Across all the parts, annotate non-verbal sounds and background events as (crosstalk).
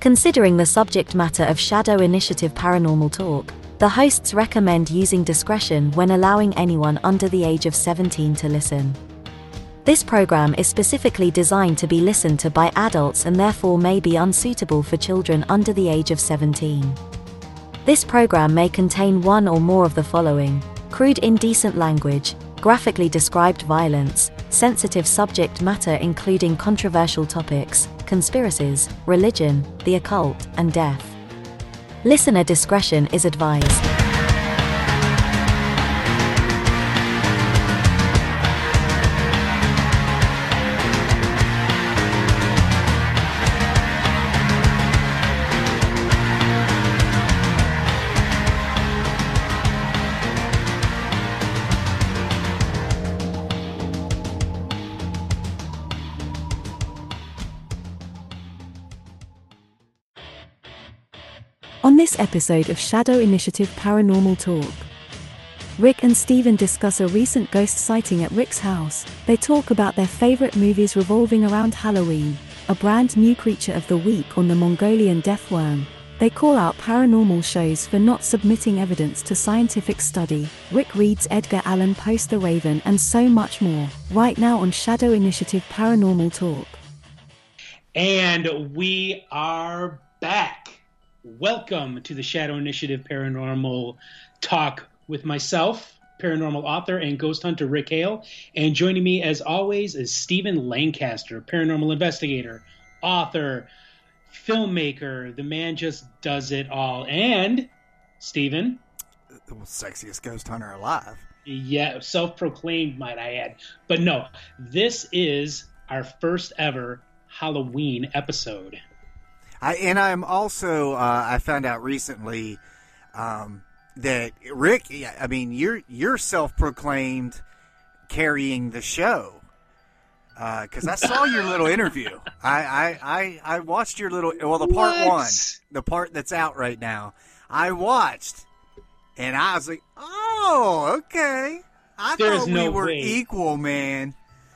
Considering the subject matter of Shadow Initiative Paranormal Talk, the hosts recommend using discretion when allowing anyone under the age of 17 to listen. This program is specifically designed to be listened to by adults and therefore may be unsuitable for children under the age of 17. This program may contain one or more of the following crude, indecent language, graphically described violence, sensitive subject matter including controversial topics, conspiracies, religion, the occult, and death. Listener discretion is advised. This episode of Shadow Initiative Paranormal Talk, Rick and Stephen discuss a recent ghost sighting at Rick's house. They talk about their favorite movies revolving around Halloween, a brand new creature of the week on the Mongolian death worm. They call out paranormal shows for not submitting evidence to scientific study. Rick reads Edgar Allan Poe's The Raven and so much more. Right now on Shadow Initiative Paranormal Talk. And we are back. Welcome to the Shadow Initiative Paranormal Talk with myself, paranormal author and ghost hunter Rick Hale. And joining me, as always, is Stephen Lancaster, paranormal investigator, author, filmmaker. The man just does it all. And Stephen, the sexiest ghost hunter alive. Yeah, self proclaimed, might I add. But no, this is our first ever Halloween episode. I, and I'm also uh, I found out recently um, that Rick. I mean, you're you're self-proclaimed carrying the show because uh, I saw your little (laughs) interview. I, I, I I watched your little well the part What? one, the part that's out right now. I watched, and I was like, oh, okay. I There's thought we no were way. equal, man.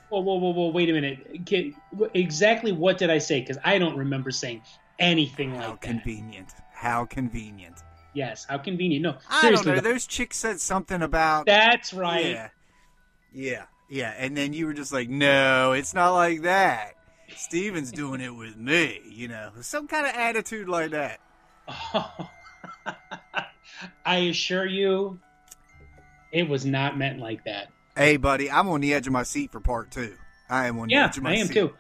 Whoa, whoa, whoa, whoa! Wait a minute. Can, exactly what did I say? Because I don't remember saying anything How like that. convenient. How convenient. Yes, how convenient. No, I don't know. though, Those chicks said something about that's right. Yeah. Yeah. Yeah. And then you were just like, no, it's not like that. Stephen's doing it with me, you know. Some kind of attitude like that. (laughs) I assure you, it was not meant like that. Hey, buddy, I'm on the edge of my seat for part two. I am on the Yeah, edge of my I am seat. too.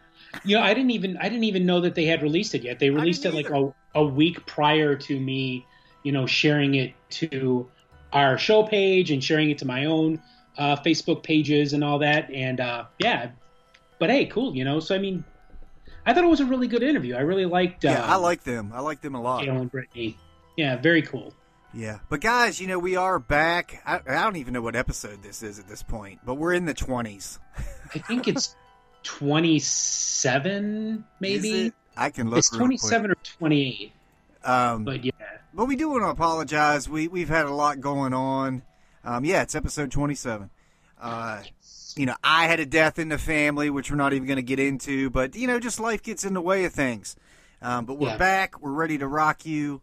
You know, I didn't even I didn't even know that they had released it yet. They released it didn't like a, a week prior to me, you know, sharing it to our show page and sharing it to my own uh, Facebook pages and all that. And uh, yeah, but hey, cool. You know, so I mean, I thought it was a really good interview. I really liked. Uh, Yeah, I like them. I like them a lot. Gail and Brittany. Yeah, very cool. Yeah. But, guys, you know, we are back. I, I don't even know what episode this is at this point, but we're in the 20s. I think it's (laughs) twenty seven, maybe. I can look It's real quick. twenty seven or twenty eight. Um, But yeah. But we do want to apologize. We we've had a lot going on. Um, yeah, it's episode twenty-seven. Uh, you know, I had a death in the family, which we're not even going to get into. But you know, just life gets in the way of things. Um, but we're Yeah. back. We're ready to rock you.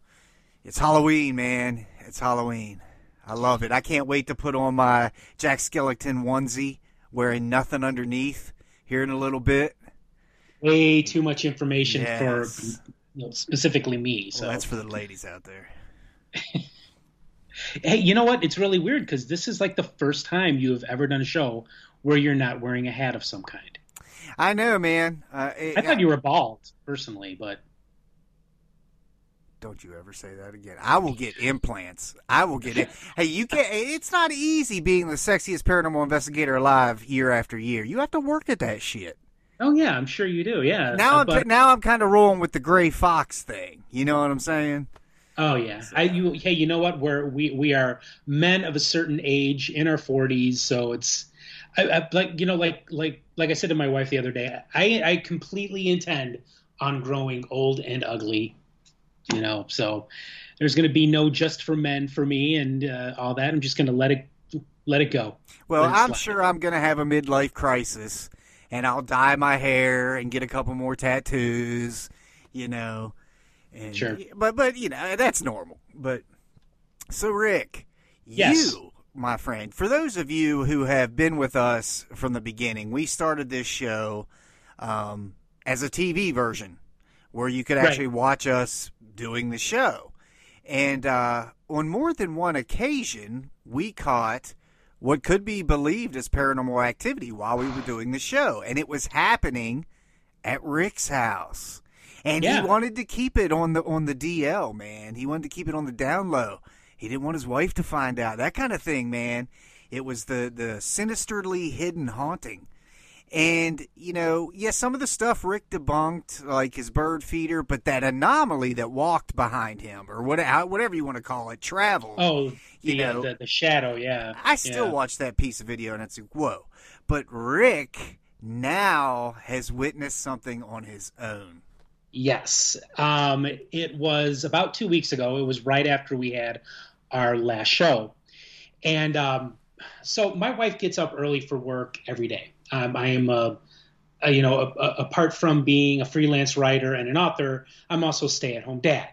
It's Halloween, man. It's Halloween. I love it. I can't wait to put on my Jack Skellington onesie, wearing nothing underneath. Here in a little bit. way too much information Yes. for you know, specifically me. So Well, that's for the ladies out there. (laughs) hey, you know what? It's really weird because this is like the first time you have ever done a show where you're not wearing a hat of some kind. I know, man. Uh, it- I thought you were bald personally, but Don't you ever say that again. I will get implants. I will get it. (laughs) Hey, you can't. It's not easy being the sexiest paranormal investigator alive year after year. You have to work at that shit. oh yeah, I'm sure you do. Yeah. Now Uh, I'm but, now I'm kind of rolling with the gray fox thing. You know what I'm saying? oh yeah. I you hey, you know what? We're we we are men of a certain age in our 40s, so it's. I, I, like you know, like like like I said to my wife the other day, I I completely intend on growing old and ugly you know so there's going to be no just for men for me and uh, all that i'm just going to let it let it go Well, it I'm sure I'm gonna have a midlife crisis, and I'll dye my hair and get a couple more tattoos. You know, And, Sure. But but you know that's normal. But so Rick, Yes. you, my friend, for those of you who have been with us from the beginning, we started this show um, as a TV version where you could Right. actually watch us doing the show. And uh, on more than one occasion, we caught what could be believed as paranormal activity while we were doing the show. And it was happening at Rick's house. And Yeah. he wanted to keep it on the on the DL, man. He wanted to keep it on the down low. He didn't want his wife to find out. That kind of thing, man. It was the the sinisterly hidden haunting. And, you know, yes, some of the stuff Rick debunked, like his bird feeder, but that anomaly that walked behind him, or what, whatever you want to call it, traveled. Oh, You the, uh, know, the the shadow, yeah. I still yeah. watch that piece of video and it's like, whoa. But Rick now has witnessed something on his own. Yes. Um, it was about two weeks ago. It was right after we had our last show. And um, so my wife gets up early for work every day. Um, I am, a, a, you know, a, a, apart from being a freelance writer and an author, I'm also a stay at home dad.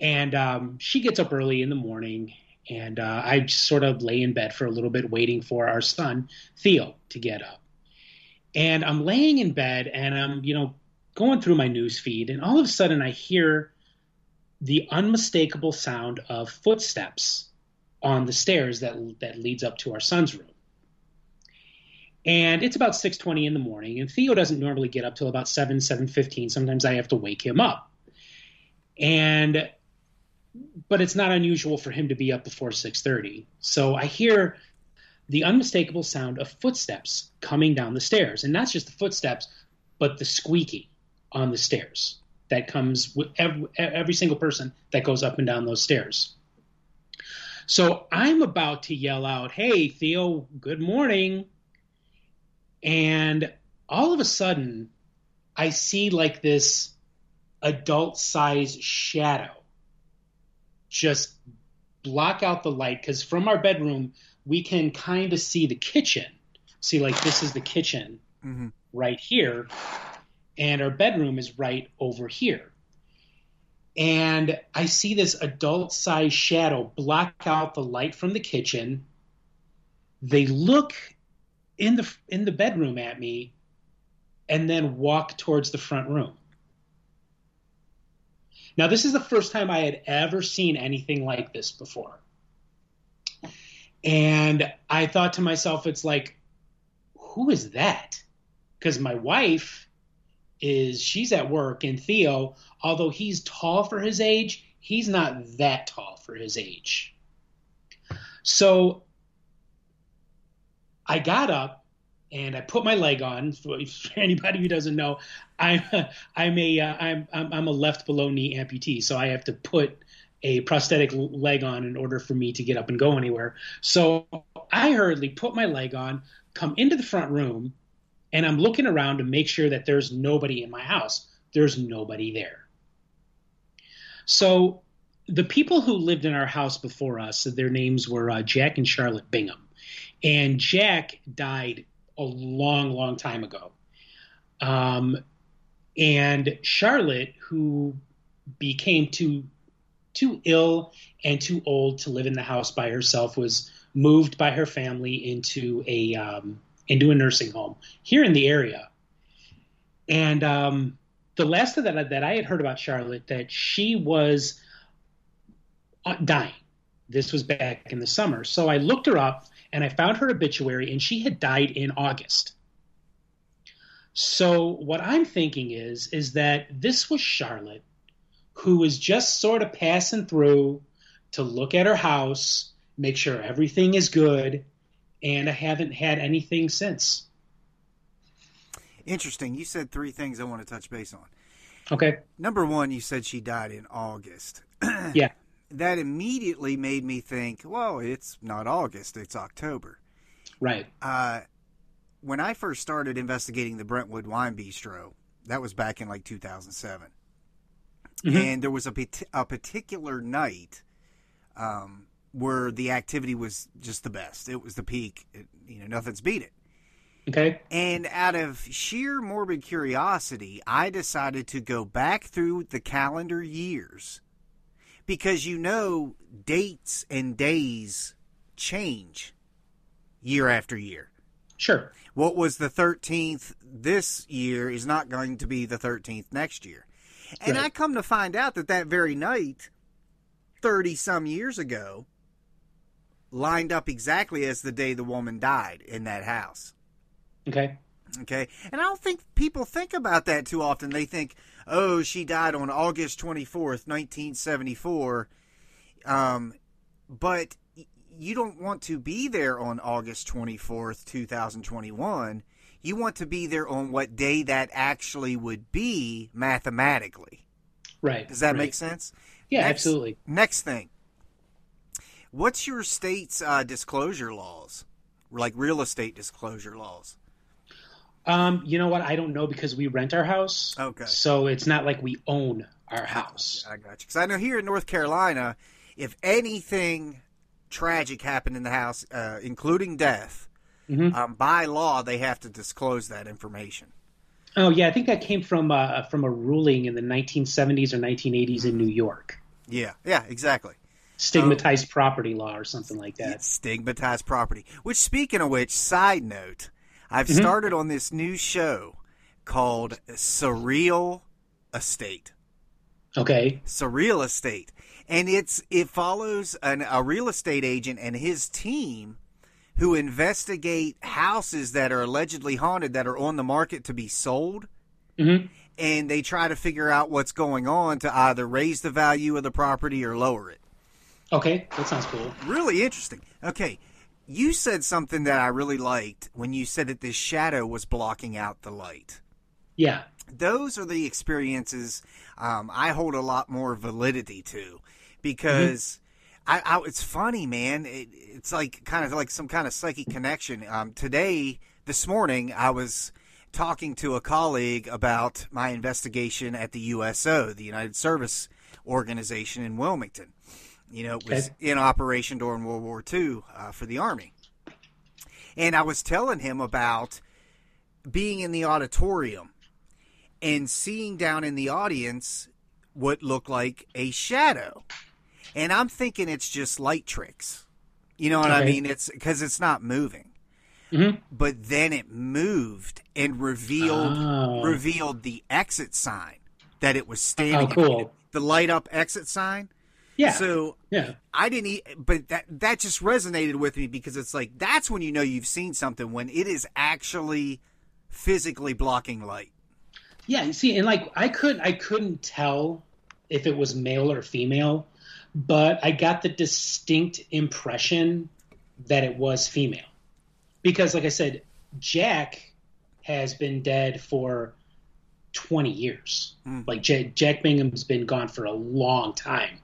And um, she gets up early in the morning, and uh, I just sort of lay in bed for a little bit waiting for our son, Theo, to get up. And I'm laying in bed and I'm, you know, going through my news feed, and all of a sudden I hear the unmistakable sound of footsteps on the stairs that that leads up to our son's room. And it's about 6:20 in the morning, and Theo doesn't normally get up till about 7, 7:15. Sometimes I have to wake him up. And but it's not unusual for him to be up before 6:30. So I hear the unmistakable sound of footsteps coming down the stairs, and not just the footsteps, but the squeaking on the stairs that comes with every, every single person that goes up and down those stairs. So I'm about to yell out, Hey, Theo, good morning. And all of a sudden, I see like this adult sized shadow just block out the light because from our bedroom, we can kind of see the kitchen. See, like this is the kitchen Mm-hmm. right here, and our bedroom is right over here. And I see this adult sized shadow block out the light from the kitchen. They look in the in the bedroom at me and then walk towards the front room. Now this is the first time I had ever seen anything like this before. And I thought to myself it's like who is that? Because my wife is she's at work and Theo, although he's tall for his age, he's not that tall for his age. So I got up and I put my leg on. For (laughs) anybody who doesn't know, I'm (laughs) I'm a uh, I'm I'm a left below knee amputee, so I have to put a prosthetic leg on in order for me to get up and go anywhere. So I hurriedly put my leg on, come into the front room, and I'm looking around to make sure that there's nobody in my house. There's nobody there. So the people who lived in our house before us, their names were uh, Jack and Charlotte Bingham. And Jack died a long, long time ago. Um, and Charlotte, who became too too ill and too old to live in the house by herself, was moved by her family into a um, into a nursing home here in the area. And um, the last of that that I had heard about Charlotte, that she was uh, dying. This was back in the summer. So I looked her up and I found her obituary, and she had died in August. So what I'm thinking is is that this was Charlotte, who was just sort of passing through to look at her house, make sure everything is good, and I haven't had anything since. Interesting. You said three things I want to touch base on. Okay. Number one, you said she died in August. (clears throat) Yeah. That immediately made me think, well, it's not August, it's October. Right. Uh, when I first started investigating the Brentwood Wine Bistro, that was back in like 2007. Mhm. And there was a, a particular night um, where the activity was just the best. It was the peak. It, you know, nothing's beat it. Okay. And out of sheer morbid curiosity, I decided to go back through the calendar years because you know dates and days change year after year. Sure. What was the 13th this year is not going to be the 13th next year. And Right. I come to find out that that very night, 30 some years ago, lined up exactly as the day the woman died in that house. Okay. Okay. And I don't think people think about that too often. They think, oh, she died on August 24th, 1974. Um, but you don't want to be there on August 24th, 2021. You want to be there on what day that actually would be mathematically. Right. Does that right. make sense? Yeah, Next- absolutely. Next thing. What's your state's uh, disclosure laws? Like real estate disclosure laws? Um, you know what? I don't know because we rent our house. Okay. So it's not like we own our house. I got you. Because I know here in North Carolina, if anything tragic happened in the house, uh, including death, Mhm. um, by law they have to disclose that information. Oh yeah, I think that came from uh, from a ruling in the 1970s or 1980s in New York. Yeah, yeah, exactly. Stigmatized property law or something like that. Stigmatized property. Which, speaking of which, side note, I've Mm-hmm. started on this new show called Surreal Estate. Okay. surreal estate and it's it follows an, a real estate agent and his team who investigate houses that are allegedly haunted that are on the market to be sold Mhm. and they try to figure out what's going on to either raise the value of the property or lower it Okay, that sounds cool. really interesting okay you said something that i really liked when you said that this shadow was blocking out the light Yeah. those are the experiences um, I hold a lot more validity to because I, I it's funny, man. It, it's like kind of like some kind of psychic connection. Um, today, this morning, I was talking to a colleague about my investigation at the USO, the United Service Organization in Wilmington. You know, it was Okay. in operation during World War II uh, for the Army. And I was telling him about being in the auditorium and seeing down in the audience what looked like a shadow. And I'm thinking it's just light tricks. You know what I mean? It's because it's not moving. Mhm. But then it moved and revealed Oh. revealed the exit sign that it was standing. Oh, cool. The light up exit sign. Yeah. So yeah. I didn't, e but that that just resonated with me because it's like that's when you know you've seen something when it is actually physically blocking light. Yeah, you see, and like I couldn't I couldn't tell if it was male or female, but I got the distinct impression that it was female. Because like I said, Jack has been dead for 20 years. Hmm. Like Jack, Jack Bingham's been gone for a long time.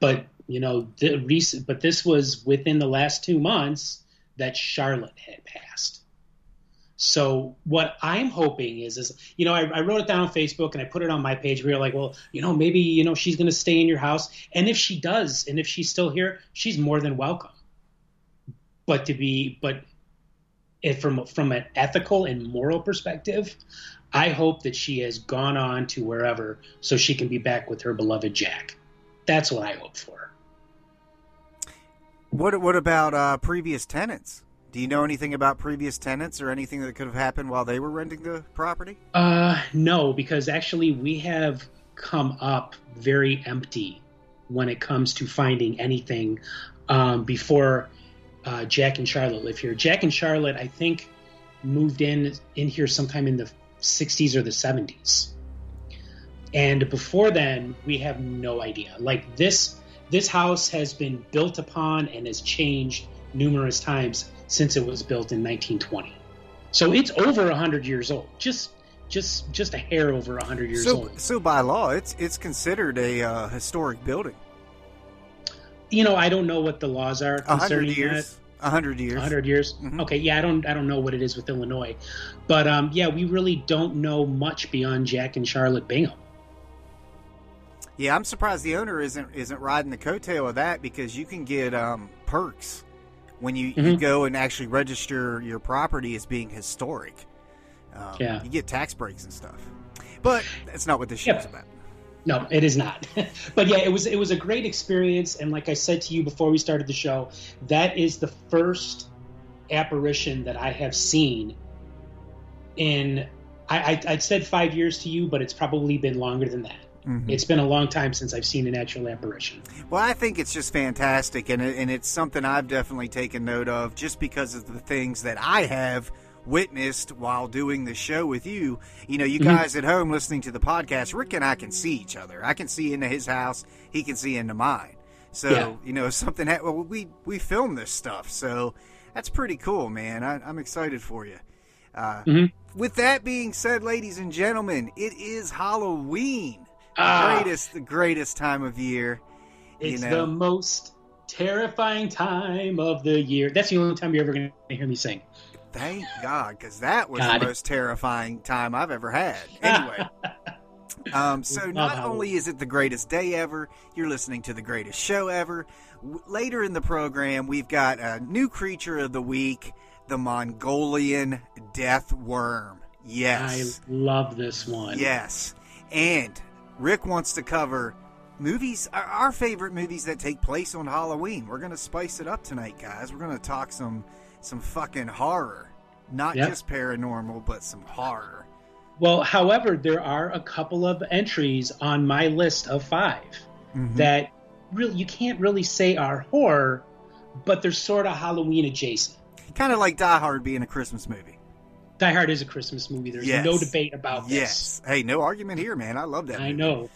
But, you know, the recent but this was within the last 2 months that Charlotte had passed. So what I'm hoping is, is you know, I, I wrote it down on Facebook and I put it on my page. We were like, well, you know, maybe you know she's going to stay in your house, and if she does, and if she's still here, she's more than welcome. But to be, but if from from an ethical and moral perspective, I hope that she has gone on to wherever so she can be back with her beloved Jack. That's what I hope for. What what about uh, previous tenants? Do you know anything about previous tenants or anything that could have happened while they were renting the property? Uh, no, because actually we have come up very empty when it comes to finding anything um, before uh, Jack and Charlotte live here. Jack and Charlotte, I think, moved in in here sometime in the 60s or the 70s, and before then we have no idea. Like this, this house has been built upon and has changed numerous times since it was built in 1920. So it's over 100 years old. Just just just a hair over 100 years so old. so by law, it's it's considered a uh, historic building. You know, I don't know what the laws are concerning years. A hundred that. years. 100 years. Mhm. Okay, yeah, I don't I don't know what it is with Illinois. But um yeah, we really don't know much beyond Jack and Charlotte Bingham. Yeah, I'm surprised the owner isn't isn't riding the coattail of that because you can get um, perks when you, mm-hmm. you go and actually register your property as being historic. Um, yeah. You get tax breaks and stuff. But that's not what this show's about. No, it is not. (laughs) but yeah, it was it was a great experience, and like I said to you before we started the show, that is the first apparition that I have seen in. I, I, I said five years to you, but it's probably been longer than that. Mm-hmm. It's been a long time since I've seen an actual apparition. Well, I think it's just fantastic, and and it's something I've definitely taken note of, just because of the things that I have witnessed while doing the show with you. You know, you mm-hmm. guys at home listening to the podcast, Rick and I can see each other. I can see into his house, he can see into mine. So yeah. you know, (laughs) something. Ha- well, we we film this stuff, so that's pretty cool, man. I, am excited for you. Uh, mm-hmm. With that being said, ladies and gentlemen, it is Halloween. Ah. Greatest, the greatest time of year. It's you know. the most terrifying time of the year. That's the only time you're ever going to hear me sing. Thank God, because that was God. the most terrifying time I've ever had. (laughs) Anyway. Um, so not only is it the greatest day ever, you're listening to the greatest show ever. W- later in the program, we've got a new creature of the week, the Mongolian death worm. Yes, I love this one. Yes, and Rick wants to cover movies, our favorite movies that take place on Halloween. We're going to spice it up tonight, guys. We're going to talk some some fucking horror, not yep. just paranormal, but some horror. Well, however, there are a couple of entries on my list of 5 mm-hmm. that really you can't really say are horror, but they're sort of Halloween adjacent. Kind of like Die Hard being a Christmas movie. Die Hard is a Christmas movie. There's yes. no debate about this. Yes. Hey, no argument here, man. I love that. I know.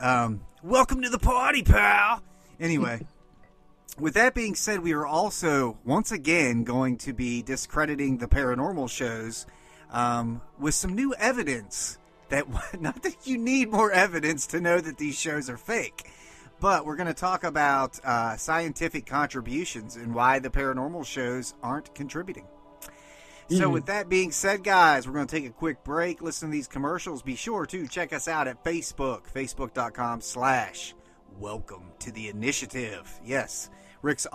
Um, welcome to the party, pal. Anyway, (laughs) with that being said, we are also once again going to be discrediting the paranormal shows um, with some new evidence. That (laughs) not that you need more evidence to know that these shows are fake, but we're going to talk about uh, scientific contributions and why the paranormal shows aren't contributing. So, mm-hmm. with that being said, guys, we're going to take a quick break, listen to these commercials. Be sure to check us out at Facebook, facebook.com slash welcome to the initiative. Yes, Rick's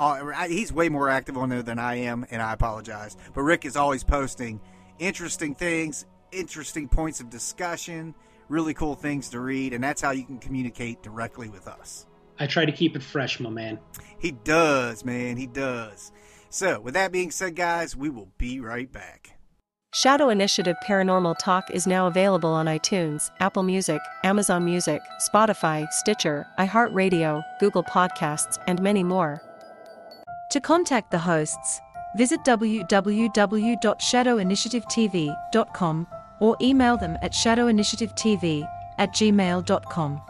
he's way more active on there than I am, and I apologize. But Rick is always posting interesting things, interesting points of discussion, really cool things to read, and that's how you can communicate directly with us. I try to keep it fresh, my man. He does, man. He does. So, with that being said, guys, we will be right back. Shadow Initiative Paranormal Talk is now available on iTunes, Apple Music, Amazon Music, Spotify, Stitcher, iHeartRadio, Google Podcasts, and many more. To contact the hosts, visit www.shadowinitiativetv.com or email them at shadowinitiativetv at gmail.com.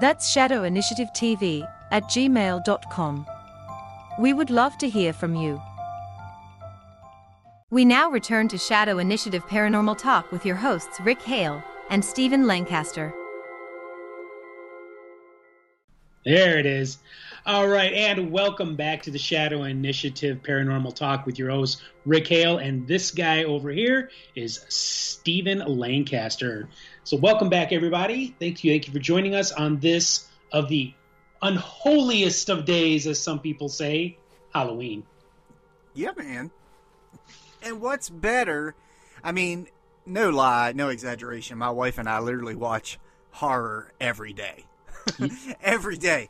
That's shadowinitiativetv at gmail.com. We would love to hear from you. We now return to Shadow Initiative Paranormal Talk with your hosts Rick Hale and Stephen Lancaster. There it is. All right, and welcome back to the Shadow Initiative Paranormal Talk with your host Rick Hale, and this guy over here is Stephen Lancaster. So, welcome back, everybody. Thank you, thank you for joining us on this of the unholiest of days, as some people say, Halloween. Yeah, man. And what's better? I mean, no lie, no exaggeration. My wife and I literally watch horror every day. (laughs) every day.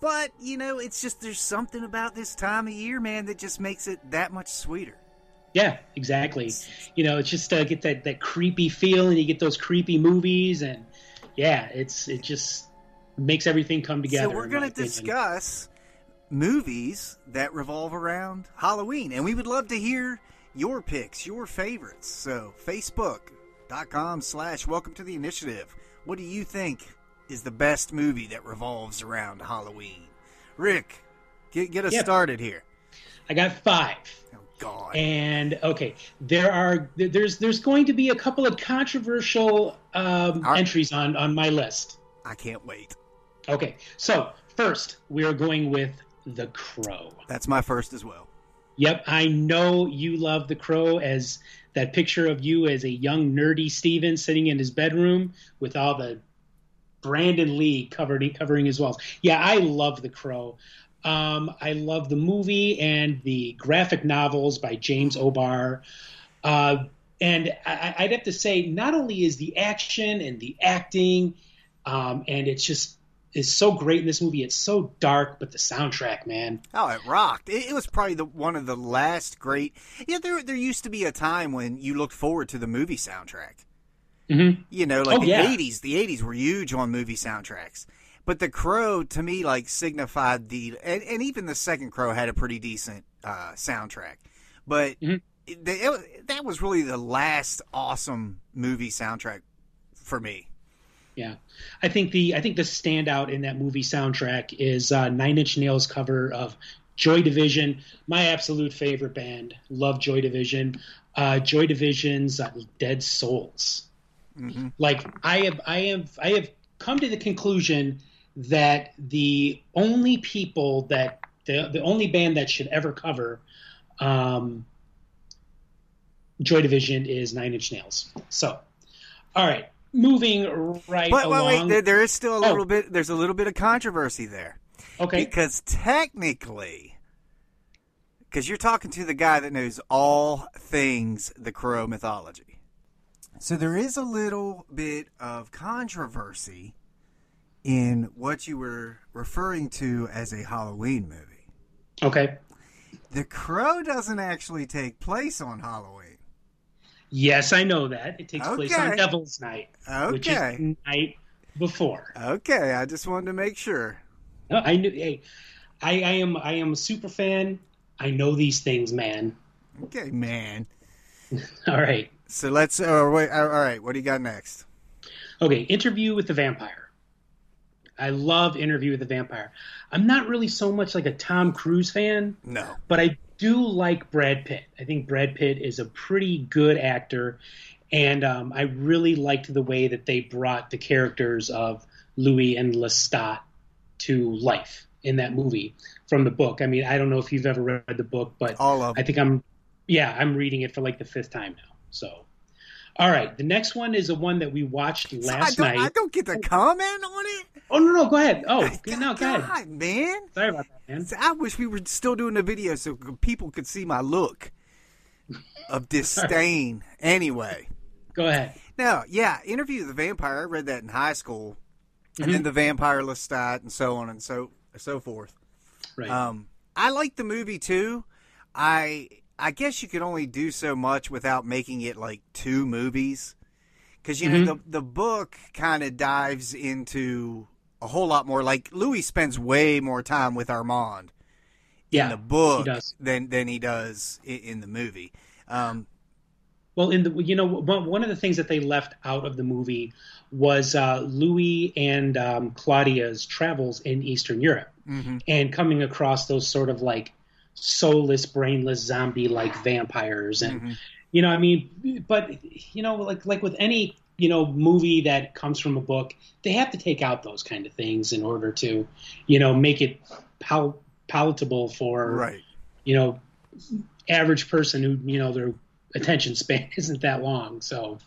But, you know, it's just there's something about this time of year, man, that just makes it that much sweeter. Yeah, exactly. You know, it's just uh, get that, that creepy feel, and you get those creepy movies, and yeah, it's it just makes everything come together. So we're going to discuss movies that revolve around Halloween, and we would love to hear your picks, your favorites. So Facebook.com slash welcome to the initiative. What do you think is the best movie that revolves around Halloween? Rick, get, get us yep. started here. I got five. Oh God. And okay, there are there's there's going to be a couple of controversial um, entries on on my list. I can't wait. Okay, so first we are going with The Crow. That's my first as well. Yep, I know you love The Crow as that picture of you as a young nerdy Stephen sitting in his bedroom with all the Brandon Lee covered covering his walls. Yeah, I love The Crow. Um, I love the movie and the graphic novels by James O'Barr. Uh, and I, would have to say, not only is the action and the acting, um, and it's just is so great in this movie. It's so dark, but the soundtrack, man. Oh, it rocked. It, it was probably the one of the last great. Yeah, there there used to be a time when you looked forward to the movie soundtrack. Mm-hmm. You know, like oh, the yeah. '80s. The '80s were huge on movie soundtracks. But the Crow, to me, like signified the, and, and even the second Crow had a pretty decent uh, soundtrack. But mm-hmm. it, it, that was really the last awesome movie soundtrack for me. Yeah, I think the I think the standout in that movie soundtrack is uh, Nine Inch Nails cover of Joy Division, my absolute favorite band. Love Joy Division. Uh, Joy Division's uh, Dead Souls. Mm-hmm. Like I have I have I have come to the conclusion that the only people that the the only band that should ever cover um, Joy Division is Nine Inch Nails. So, all right, moving right but, along. wait, there, there is still a Oh. little bit. There's a little bit of controversy there okay, because technically, because you're talking to the guy that knows all things the Crow mythology, so there is a little bit of controversy in what you were referring to as a Halloween movie. okay. The Crow doesn't actually take place on Halloween. Yes, I know that it takes place on Devil's Night, which is night before. Okay, I just wanted to make sure. No, I knew. Hey, I, I am I am a super fan. I know these things, man. Okay, man. (laughs) All right. So let's. Uh, wait, all right, what do you got next? Okay, Interview with the Vampire. I love Interview with the Vampire. I'm not really so much like a Tom Cruise fan, No. but I do like Brad Pitt. I think Brad Pitt is a pretty good actor, and um, I really liked the way that they brought the characters of Louis and Lestat to life in that movie from the book. I mean, I don't know if you've ever read the book, but All of I think I'm, yeah, I'm reading it for like the fifth time now. So, all right, the next one is the one that we watched So last I night. I don't get to comment on it. Oh no, no, go ahead. Oh, God, no, go ahead. God, man. Sorry about that, man. I wish we were still doing the video so people could see my look of (laughs) disdain. Anyway, Go ahead. now, yeah, Interview with the Vampire. I read that in high school, and then the Vampire Lestat, and so on and so so forth. Right. Um, I like the movie too. I I guess you could only do so much without making it like two movies, because you know the the book kind of dives into a whole lot more. Like Louis spends way more time with Armand yeah, in the book than than he does in, in the movie. Um, Well, in the you know one of the things that they left out of the movie was uh, Louis and um, Claudia's travels in Eastern Europe mhm. and coming across those sort of like soulless, brainless, zombie-like vampires, and Mhm. you know, I mean, but you know, like like with any you know movie that comes from a book, they have to take out those kind of things in order to you know make it pal- palatable for right. you know average person who you know their attention (laughs) span isn't that long. So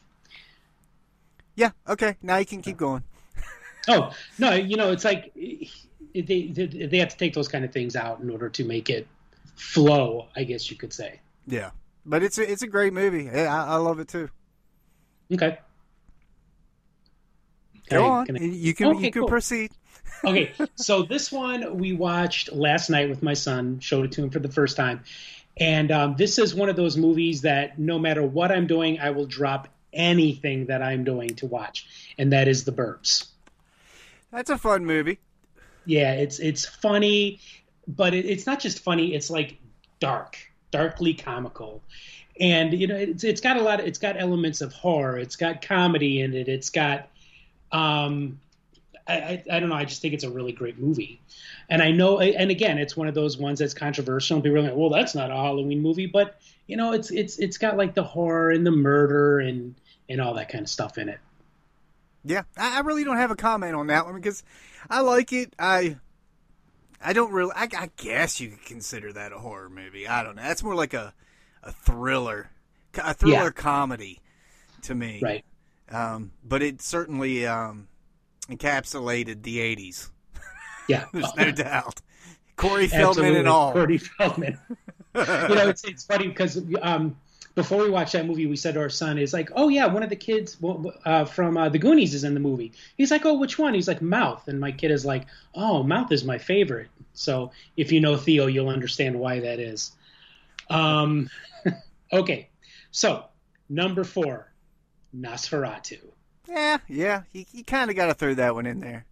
Yeah. Okay. Now you can keep going. (laughs) oh no, you know it's like they they, they have to take those kind of things out in order to make it flow. I guess you could say. Yeah. But it's a, it's a great movie. I, I love it too. Okay. Can Go I- on. can I- You can Okay, you can cool. proceed. (laughs) okay, so this one we watched last night with my son, showed it to him for the first time. And um, this is one of those movies that no matter what I'm doing, I will drop anything that I'm doing to watch, and that is The Burbs. That's a fun movie. Yeah, it's it's funny, but it, it's not just funny. It's like dark, darkly comical, and you know it's it's got a lot. Of, it's got elements of horror. It's got comedy in it. It's got, um, I, I don't know. I just think it's a really great movie, and I know. And again, it's one of those ones that's controversial. And people are like, well, that's not a Halloween movie, but you know, it's it's it's got like the horror and the murder and and all that kind of stuff in it. Yeah, I really don't have a comment on that one because I like it. I I don't really. I, I guess you could consider that a horror movie. I don't know. That's more like a a thriller, a thriller Yeah. comedy to me. Right. Um, but it certainly um, encapsulated the '80s. Yeah. (laughs) There's no doubt. Corey Feldman and all. Corey Feldman. (laughs) you know, it's it's funny because um, before we watched that movie, we said to our son, "Is like, oh yeah, one of the kids uh, from uh, the Goonies is in the movie." He's like, "Oh, which one?" He's like, "Mouth," and my kid is like, "Oh, Mouth is my favorite." So if you know Theo, you'll understand why that is. Um, (laughs) okay, so number four, Nosferatu. Yeah, yeah, you, you kind of got to throw that one in there.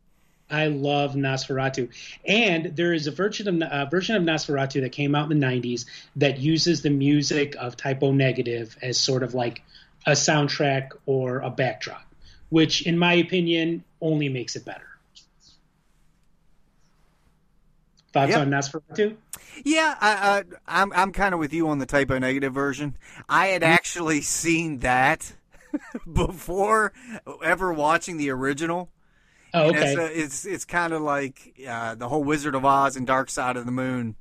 I love Nosferatu, and there is a version of uh, version of Nosferatu that came out in the '90s that uses the music of Type O Negative as sort of like a soundtrack or a backdrop, which, in my opinion, only makes it better. Thoughts yep. on Nosferatu? Yeah, I, am I'm, I'm kind of with you on the Type O Negative version. I had mm-hmm. actually seen that (laughs) before ever watching the original. Oh, okay. It's, a, it's it's kind of like uh, the whole Wizard of Oz and Dark Side of the Moon,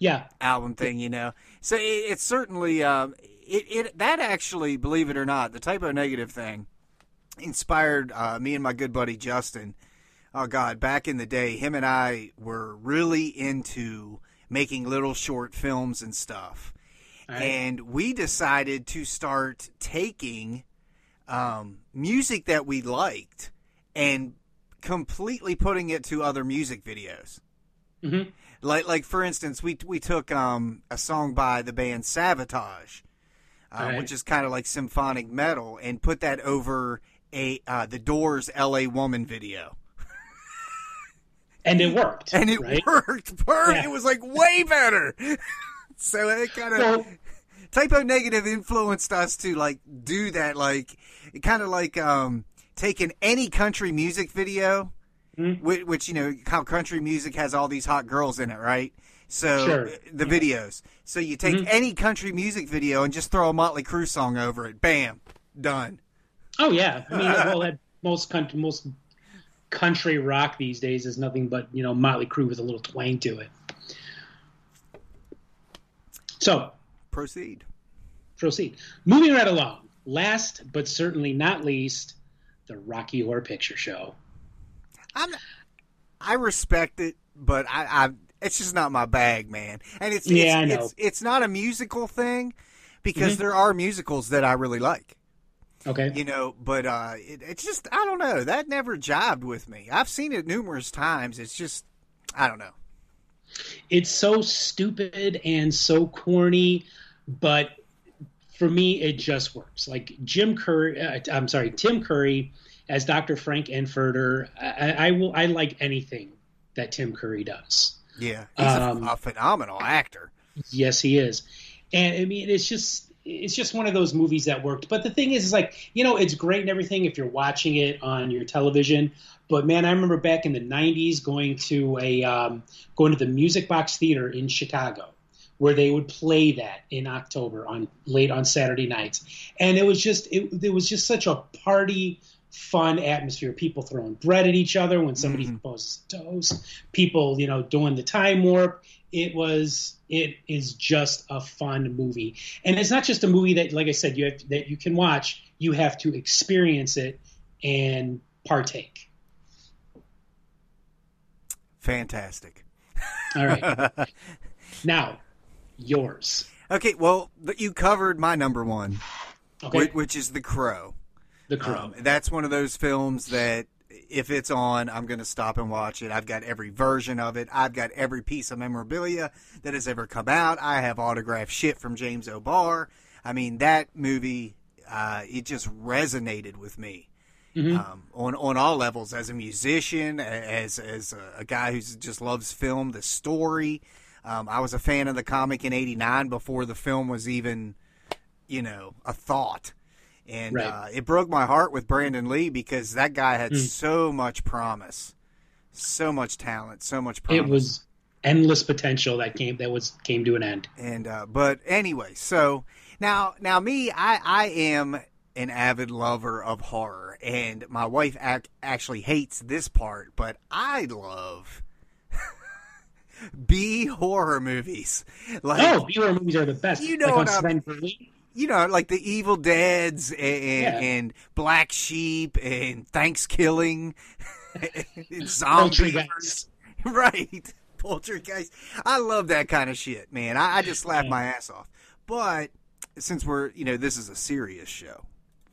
yeah, album thing. You know, so it, it's certainly uh, it, it that actually, believe it or not, the Type O Negative thing inspired uh, me and my good buddy Justin. Oh God, back in the day, him and I were really into making little short films and stuff, right. and we decided to start taking um, music that we liked and completely putting it to other music videos. Mm-hmm. Like, like for instance, we we took um, a song by the band Savatage, uh, right. which is kind of like symphonic metal, and put that over a uh, the Doors "L.A. Woman" video. and it worked. And it right? worked. Yeah. It was like way better. (laughs) so it kind of well, Type Negative influenced us to like do that, like it kind of like um taken any country music video, mm-hmm. which, which, you know how country music has all these hot girls in it, right? So sure. the videos. So you take mm-hmm. any country music video and just throw a Motley Crue song over it. Bam, done. Oh yeah, I mean, (laughs) well, that most country, most country rock these days is nothing but you know Motley Crue with a little twang to it. So proceed. Proceed. Moving right along. Last but certainly not least, the Rocky Horror Picture Show. I'm, I respect it, but I, I it's just not my bag, man. And it's yeah, it's, it's, it's not a musical thing because mm-hmm. there are musicals that I really like. Okay. You know, but uh, it, it's just I don't know that never jived with me. I've seen it numerous times. It's just I don't know. It's so stupid and so corny, but for me, it just works. Like Jim Curry, uh, I'm sorry, Tim Curry as Dr. Frank-N-Furter. I, I, will. I like anything that Tim Curry does. Yeah, he's um, a, a phenomenal actor. Yes, he is. And I mean, it's just it's just one of those movies that worked. But the thing is, is like you know, it's great and everything if you're watching it on your television. But man, I remember back in the '90s going to a um, going to the Music Box Theater in Chicago, where they would play that in October on late on Saturday nights, and it was just it, it was just such a party fun atmosphere. People throwing bread at each other when somebody mm-hmm. proposes toast. People, you know, doing the time warp. It was. It is just a fun movie, and it's not just a movie that, like I said, you have that you can watch. You have to experience it and partake. Fantastic. All right. (laughs) now, yours. Okay, well, you covered my number one, okay. which, which is The Crow. The Crow. Um, that's one of those films that if it's on, I'm going to stop and watch it. I've got every version of it. I've got every piece of memorabilia that has ever come out. I have autographed shit from James O'Barr. I mean, that movie, uh, it just resonated with me. Mm-hmm. Um, on on all levels, as a musician, as as a, a guy who just loves film, the story, um, I was a fan of the comic in '89 before the film was even, you know, a thought, and right. uh, it broke my heart with Brandon Lee because that guy had mm. so much promise, so much talent, so much promise. It was endless potential that came that was came to an end. And uh, but anyway, so now now me, I I am an avid lover of horror, and my wife ac- actually hates this part, but I love B horror movies. Like, oh, B horror movies are the best. You know like what You know, like the Evil Dead's and, yeah. and Black Sheep and Thanksgiving (laughs) and zombies. (laughs) right. Poltergeist. I love that kind of shit, man. I, I just laugh my ass off. But since we're, you know, this is a serious show,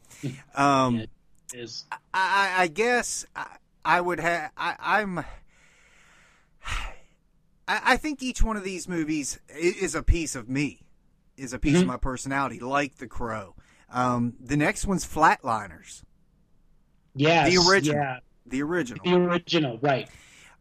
(laughs) um, It is I, I guess I, I would have. I'm. I, I think each one of these movies is a piece of me, is a piece of my personality, like The Crow. Um, the next one's Flatliners, yes, the original, yeah, the original. the original, right?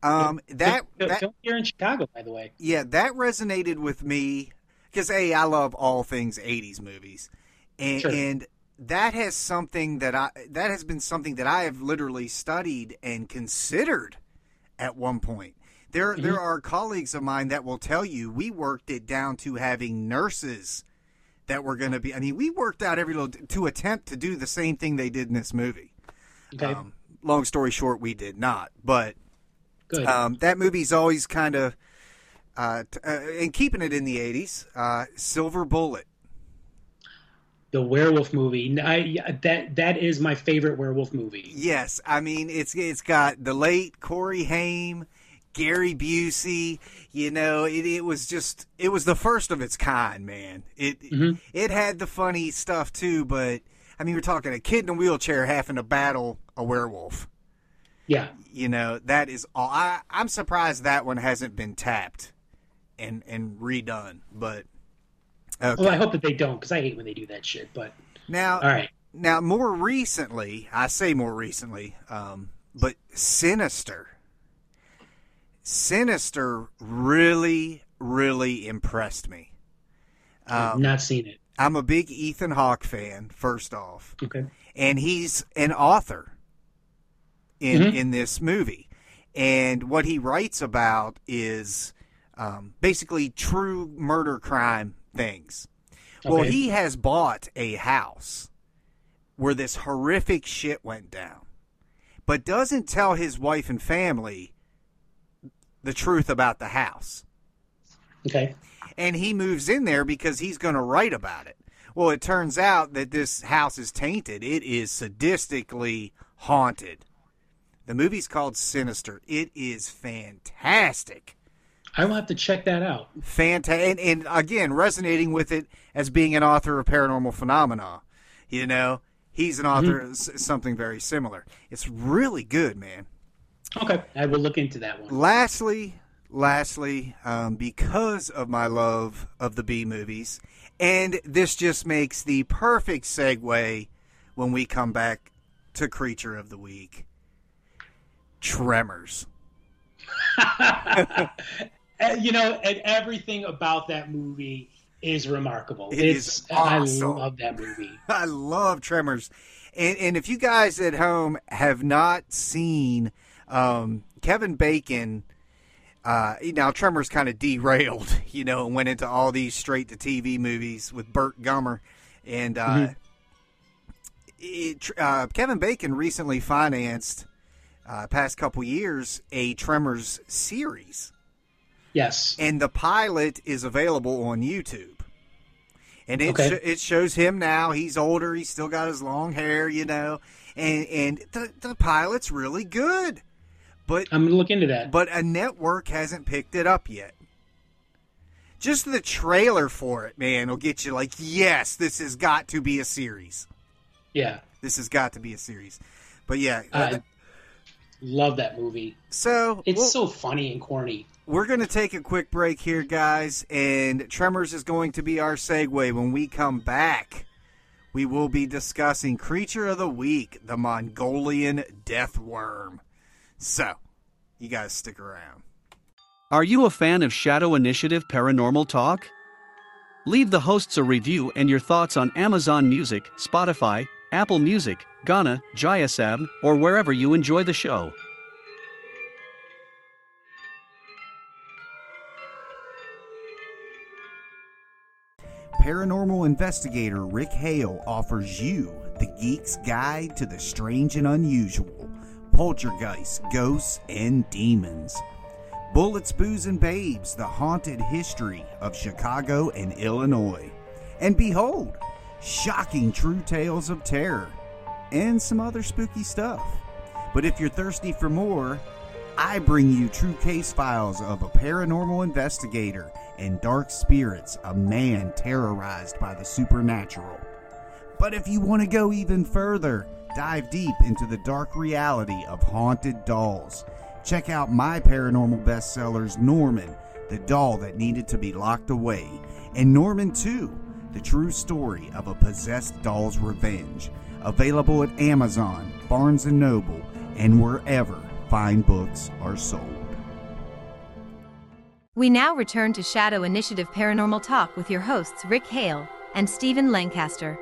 Um, that that filmed here in Chicago, by the way. yeah, that resonated with me because hey, I love all things '80s movies, and, Sure. and that has something that I that has been something that I have literally studied and considered at one point. There there are colleagues of mine that will tell you we worked it down to having nurses that were going to be. I mean, we worked out every little to attempt to do the same thing they did in this movie. Okay, Um, long story short, we did not, but. Um, that movie's always kind of, uh, t- uh, and keeping it in the 80s, uh, Silver Bullet. the werewolf movie. I, that that is my favorite werewolf movie. Yes, I mean, it's it's got the late Corey Haim, Gary Busey. You know, it, it was just, it was the first of its kind, man. It, Mhm. it had the funny stuff too, but, I mean, we're talking a kid in a wheelchair having to battle a werewolf. Yeah, You know, that is all. I, I'm surprised that one hasn't been tapped and, and redone, but. Okay. well, I hope that they don't because I hate when they do that shit. But Now, all right, now more recently, I say more recently, um, but Sinister. Sinister really, really impressed me. I've Um, not seen it. I'm a big Ethan Hawke fan, first off, Okay, and he's an author in Mhm. in this movie, and what he writes about is um, basically true murder crime things. Well, he has bought a house where this horrific shit went down, but doesn't tell his wife and family the truth about the house. okay, And he moves in there because he's going to write about it. Well, it turns out that this house is tainted. It is sadistically haunted. The movie's called Sinister. It is fantastic. I will have to check that out. fantastic and, and again resonating with it as being an author of paranormal phenomena you know he's an author mm-hmm. of something very similar it's really good man Okay, I will look into that one. lastly lastly um, because of my love of the b movies and this just makes the perfect segue when we come back to creature of the week tremors (laughs) (laughs) you know, and everything about that movie is remarkable. It it's is awesome. I love that movie. (laughs) I love Tremors, and and if you guys at home have not seen um, Kevin Bacon, uh, now Tremors kind of derailed, (laughs) you know, and went into all these straight to TV movies with Burt Gummer, and uh, Mhm. it, uh, Kevin Bacon recently financed, uh, past couple years, a Tremors series Yes. and the pilot is available on YouTube. And it Okay. sh- it shows him now. He's older. He's still got his long hair, you know, and and the the pilot's really good, but I'm gonna look into that. but a network hasn't picked it up yet. Just the trailer for it, man, will get you like, yes, this has got to be a series. yeah, This has got to be a series. But yeah, uh, I love that movie. so It's we'll- so funny and corny. We're going to take a quick break here, guys, and Tremors is going to be our segue. When we come back, we will be discussing Creature of the Week, the Mongolian Death Worm. So, you guys stick around. Are you a fan of Shadow Initiative Paranormal Talk? Leave the hosts a review and your thoughts on Amazon Music, Spotify, Apple Music, Ghana, JSM, or wherever you enjoy the show. Paranormal investigator Rick Hale offers you the geek's guide to the strange and unusual, poltergeists, ghosts, and demons. Bullets, Booze, and Babes, the haunted history of Chicago and Illinois. And behold, shocking true tales of terror and some other spooky stuff. But if you're thirsty for more, I bring you true case files of a paranormal investigator and dark spirits, a man terrorized by the supernatural. But if you want to go even further, dive deep into the dark reality of haunted dolls. Check out my paranormal bestsellers Norman, the doll that needed to be locked away, and Norman 2, the true story of a possessed doll's revenge. Available at Amazon, Barnes & Noble, and wherever fine books are sold. We now return to Shadow Initiative Paranormal Talk with your hosts Rick Hale and Stephen Lancaster.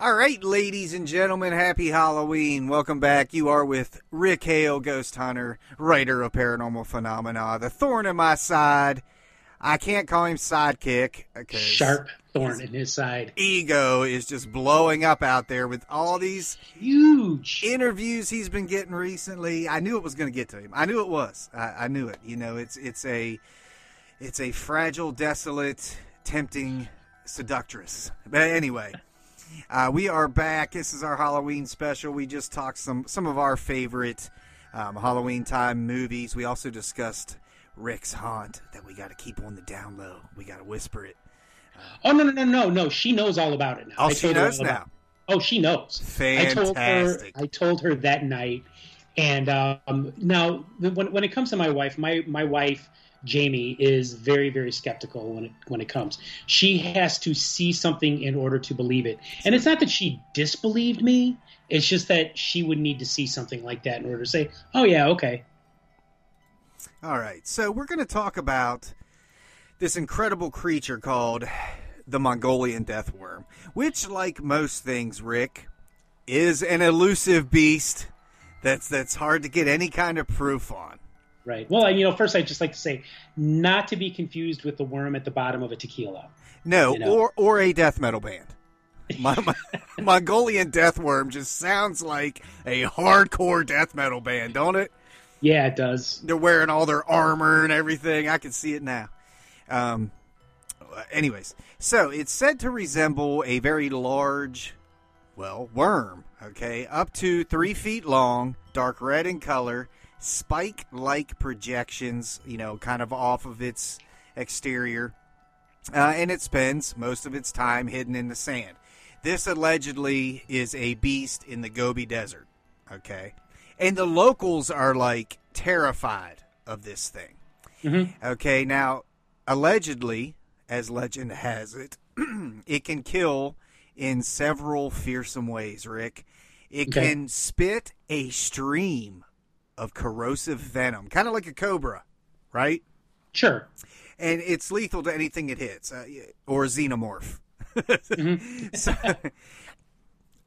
All right, ladies and gentlemen, happy Halloween. Welcome back. You are with Rick Hale, ghost hunter, writer of paranormal phenomena, the thorn in my side. I can't call him sidekick. Sharp thorn in his side. Ego is just blowing up out there with all these Huge. interviews he's been getting recently. I knew it was going to get to him. I knew it was. I, I knew it. You know, it's it's a it's a fragile, desolate, tempting seductress. But anyway, uh, we are back. This is our Halloween special. We just talked some some of our favorite um, Halloween time movies. We also discussed Rick's haunt that we got to keep on the down low. We got to whisper it. Oh no no no no no! She knows all about it now. Oh, I she knows now. about- Oh, she knows. Fantastic. I told her. I told her that night. And um, now, when when it comes to my wife, my my wife Jamie is very very skeptical when it when it comes. She has to see something in order to believe it. And it's not that she disbelieved me. It's just that she would need to see something like that in order to say, "Oh yeah, okay." All right, so we're going to talk about this incredible creature called the Mongolian death worm, which, like most things, Rick, is an elusive beast that's that's hard to get any kind of proof on. Right. Well, and, you know, first I'd just like to say, not to be confused with the worm at the bottom of a tequila. No, You know. or or a death metal band. My, my, (laughs) Mongolian death worm just sounds like a hardcore death metal band, don't it? Yeah, it does. They're wearing all their armor and everything. I can see it now. Um, anyways, so it's said to resemble a very large, well, worm. Okay, up to three feet long, dark red in color, spike-like projections. You know, kind of off of its exterior, uh, and it spends most of its time hidden in the sand. This allegedly is a beast in the Gobi Desert. Okay, and the locals are like terrified of this thing. Mhm. Okay, now allegedly, as legend has it, (clears throat) it can kill in several fearsome ways. Rick, it Okay. can spit a stream of corrosive venom, kind of like a cobra, right? Sure. and it's lethal to anything it hits, uh, or xenomorph. (laughs) So-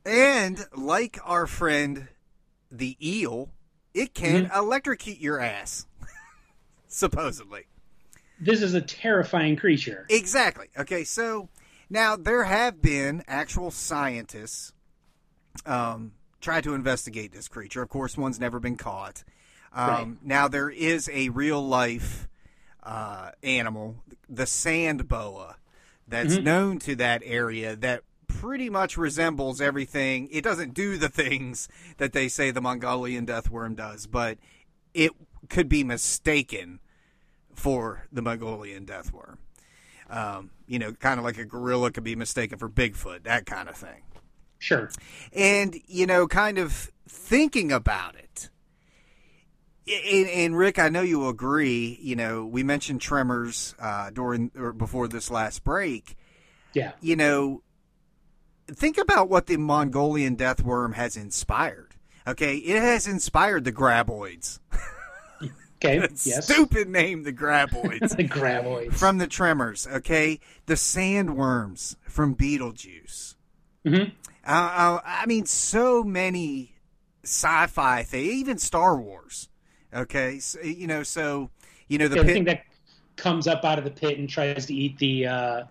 and like our friend the eel, it can electrocute your ass. (laughs) Supposedly. This is a terrifying creature. Exactly. Okay, so now there have been actual scientists um, try to investigate this creature. Of course, one's never been caught. Um, Right. Now there is a real life uh, animal, the sand boa, that's known to that area that pretty much resembles everything. It doesn't do the things that they say the Mongolian death worm does, but it could be mistaken for the Mongolian death worm. Um, you know, kind of like a gorilla could be mistaken for Bigfoot, that kind of thing. Sure. And, you know, kind of thinking about it. And, and Rick, I know you agree. You know, we mentioned tremors uh, during or before this last break. Yeah. You know, think about what the Mongolian death worm has inspired. Okay, it has inspired the graboids. Okay. (laughs) Yes. Stupid name, the graboids. (laughs) the graboids. from the Tremors, okay? The sandworms from Beetlejuice. Mhm. Uh, uh, I mean, so many sci-fi things, even Star Wars. Okay, so, you know, so you know the Yeah, the thing that comes up out of the pit and tries to eat the uh,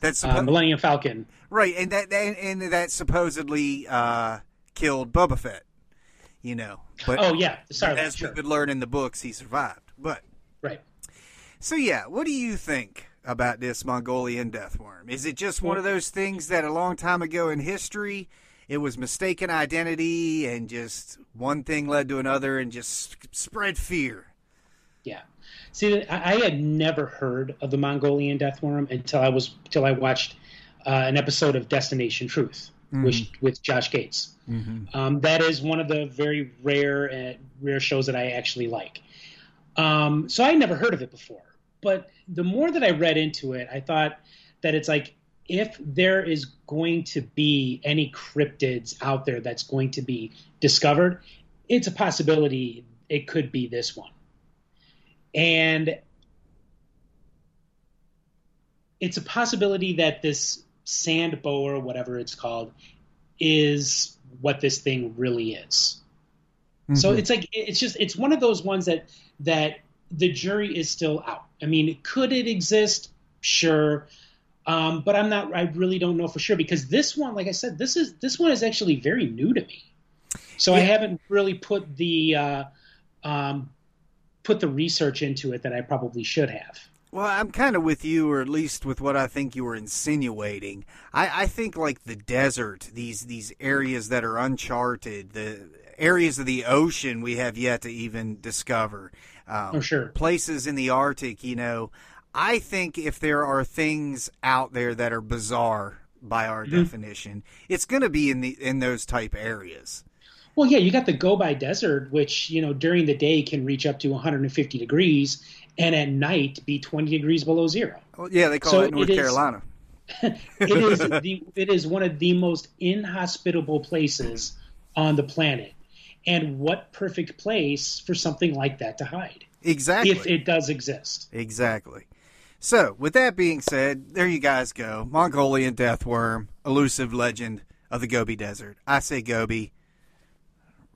that's uh, Millennium Falcon. right, and that, that and that supposedly uh, killed Boba Fett. You know, but Oh yeah, sorry. as sure. we could learn in the books, he survived. But Right. So yeah, what do you think about this Mongolian death worm? Is it just one of those things that a long time ago in history it was mistaken identity and just one thing led to another and just spread fear. Yeah. See, I had never heard of the Mongolian death worm until I was until I watched uh, an episode of Destination Truth mm-hmm. with with Josh Gates. Mm-hmm. Um, that is one of the very rare uh, rare shows that I actually like. Um, so I never heard of it before, but the more that I read into it, I thought that it's like if there is going to be any cryptids out there that's going to be discovered, it's a possibility it could be this one. And it's a possibility that this sand boa, whatever it's called, is what this thing really is. Mm-hmm. So it's like it's just it's one of those ones that that the jury is still out. I mean, could it exist? Sure. Um, but I'm not. I really don't know for sure because this one, like I said, this is this one is actually very new to me. So yeah. I haven't really put the uh, um, put the research into it that I probably should have. Well, I'm kind of with you, or at least with what I think you were insinuating. I, I think like the desert, these these areas that are uncharted, the areas of the ocean we have yet to even discover. Um, oh, sure. Places in the Arctic, you know. I think if there are things out there that are bizarre by our mm-hmm. definition, it's going to be in the in those type areas. Well, yeah, you got the Gobi Desert, which you know during the day can reach up to 150 degrees, and at night be 20 degrees below zero. Well, yeah, they call so it North it Carolina. Is, (laughs) it is (laughs) the it is one of the most inhospitable places on the planet, and what perfect place for something like that to hide? Exactly, if it does exist. Exactly. So, with that being said, there you guys go. Mongolian death worm, elusive legend of the Gobi Desert. I say Gobi.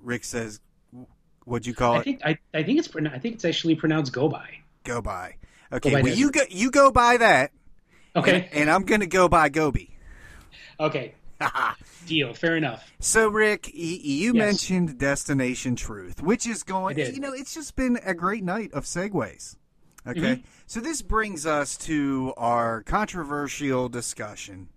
Rick says, "What'd you call I it?" Think, I, I think it's I think it's actually pronounced Gobi. Go by. Okay, well, you go you go by that. Okay, and, and I'm going to go by Gobi. Okay. (laughs) Deal. Fair enough. So, Rick, you yes. mentioned Destination Truth, which is going. You know, it's just been a great night of segues. Okay. Mm-hmm. So this brings us to our controversial discussion.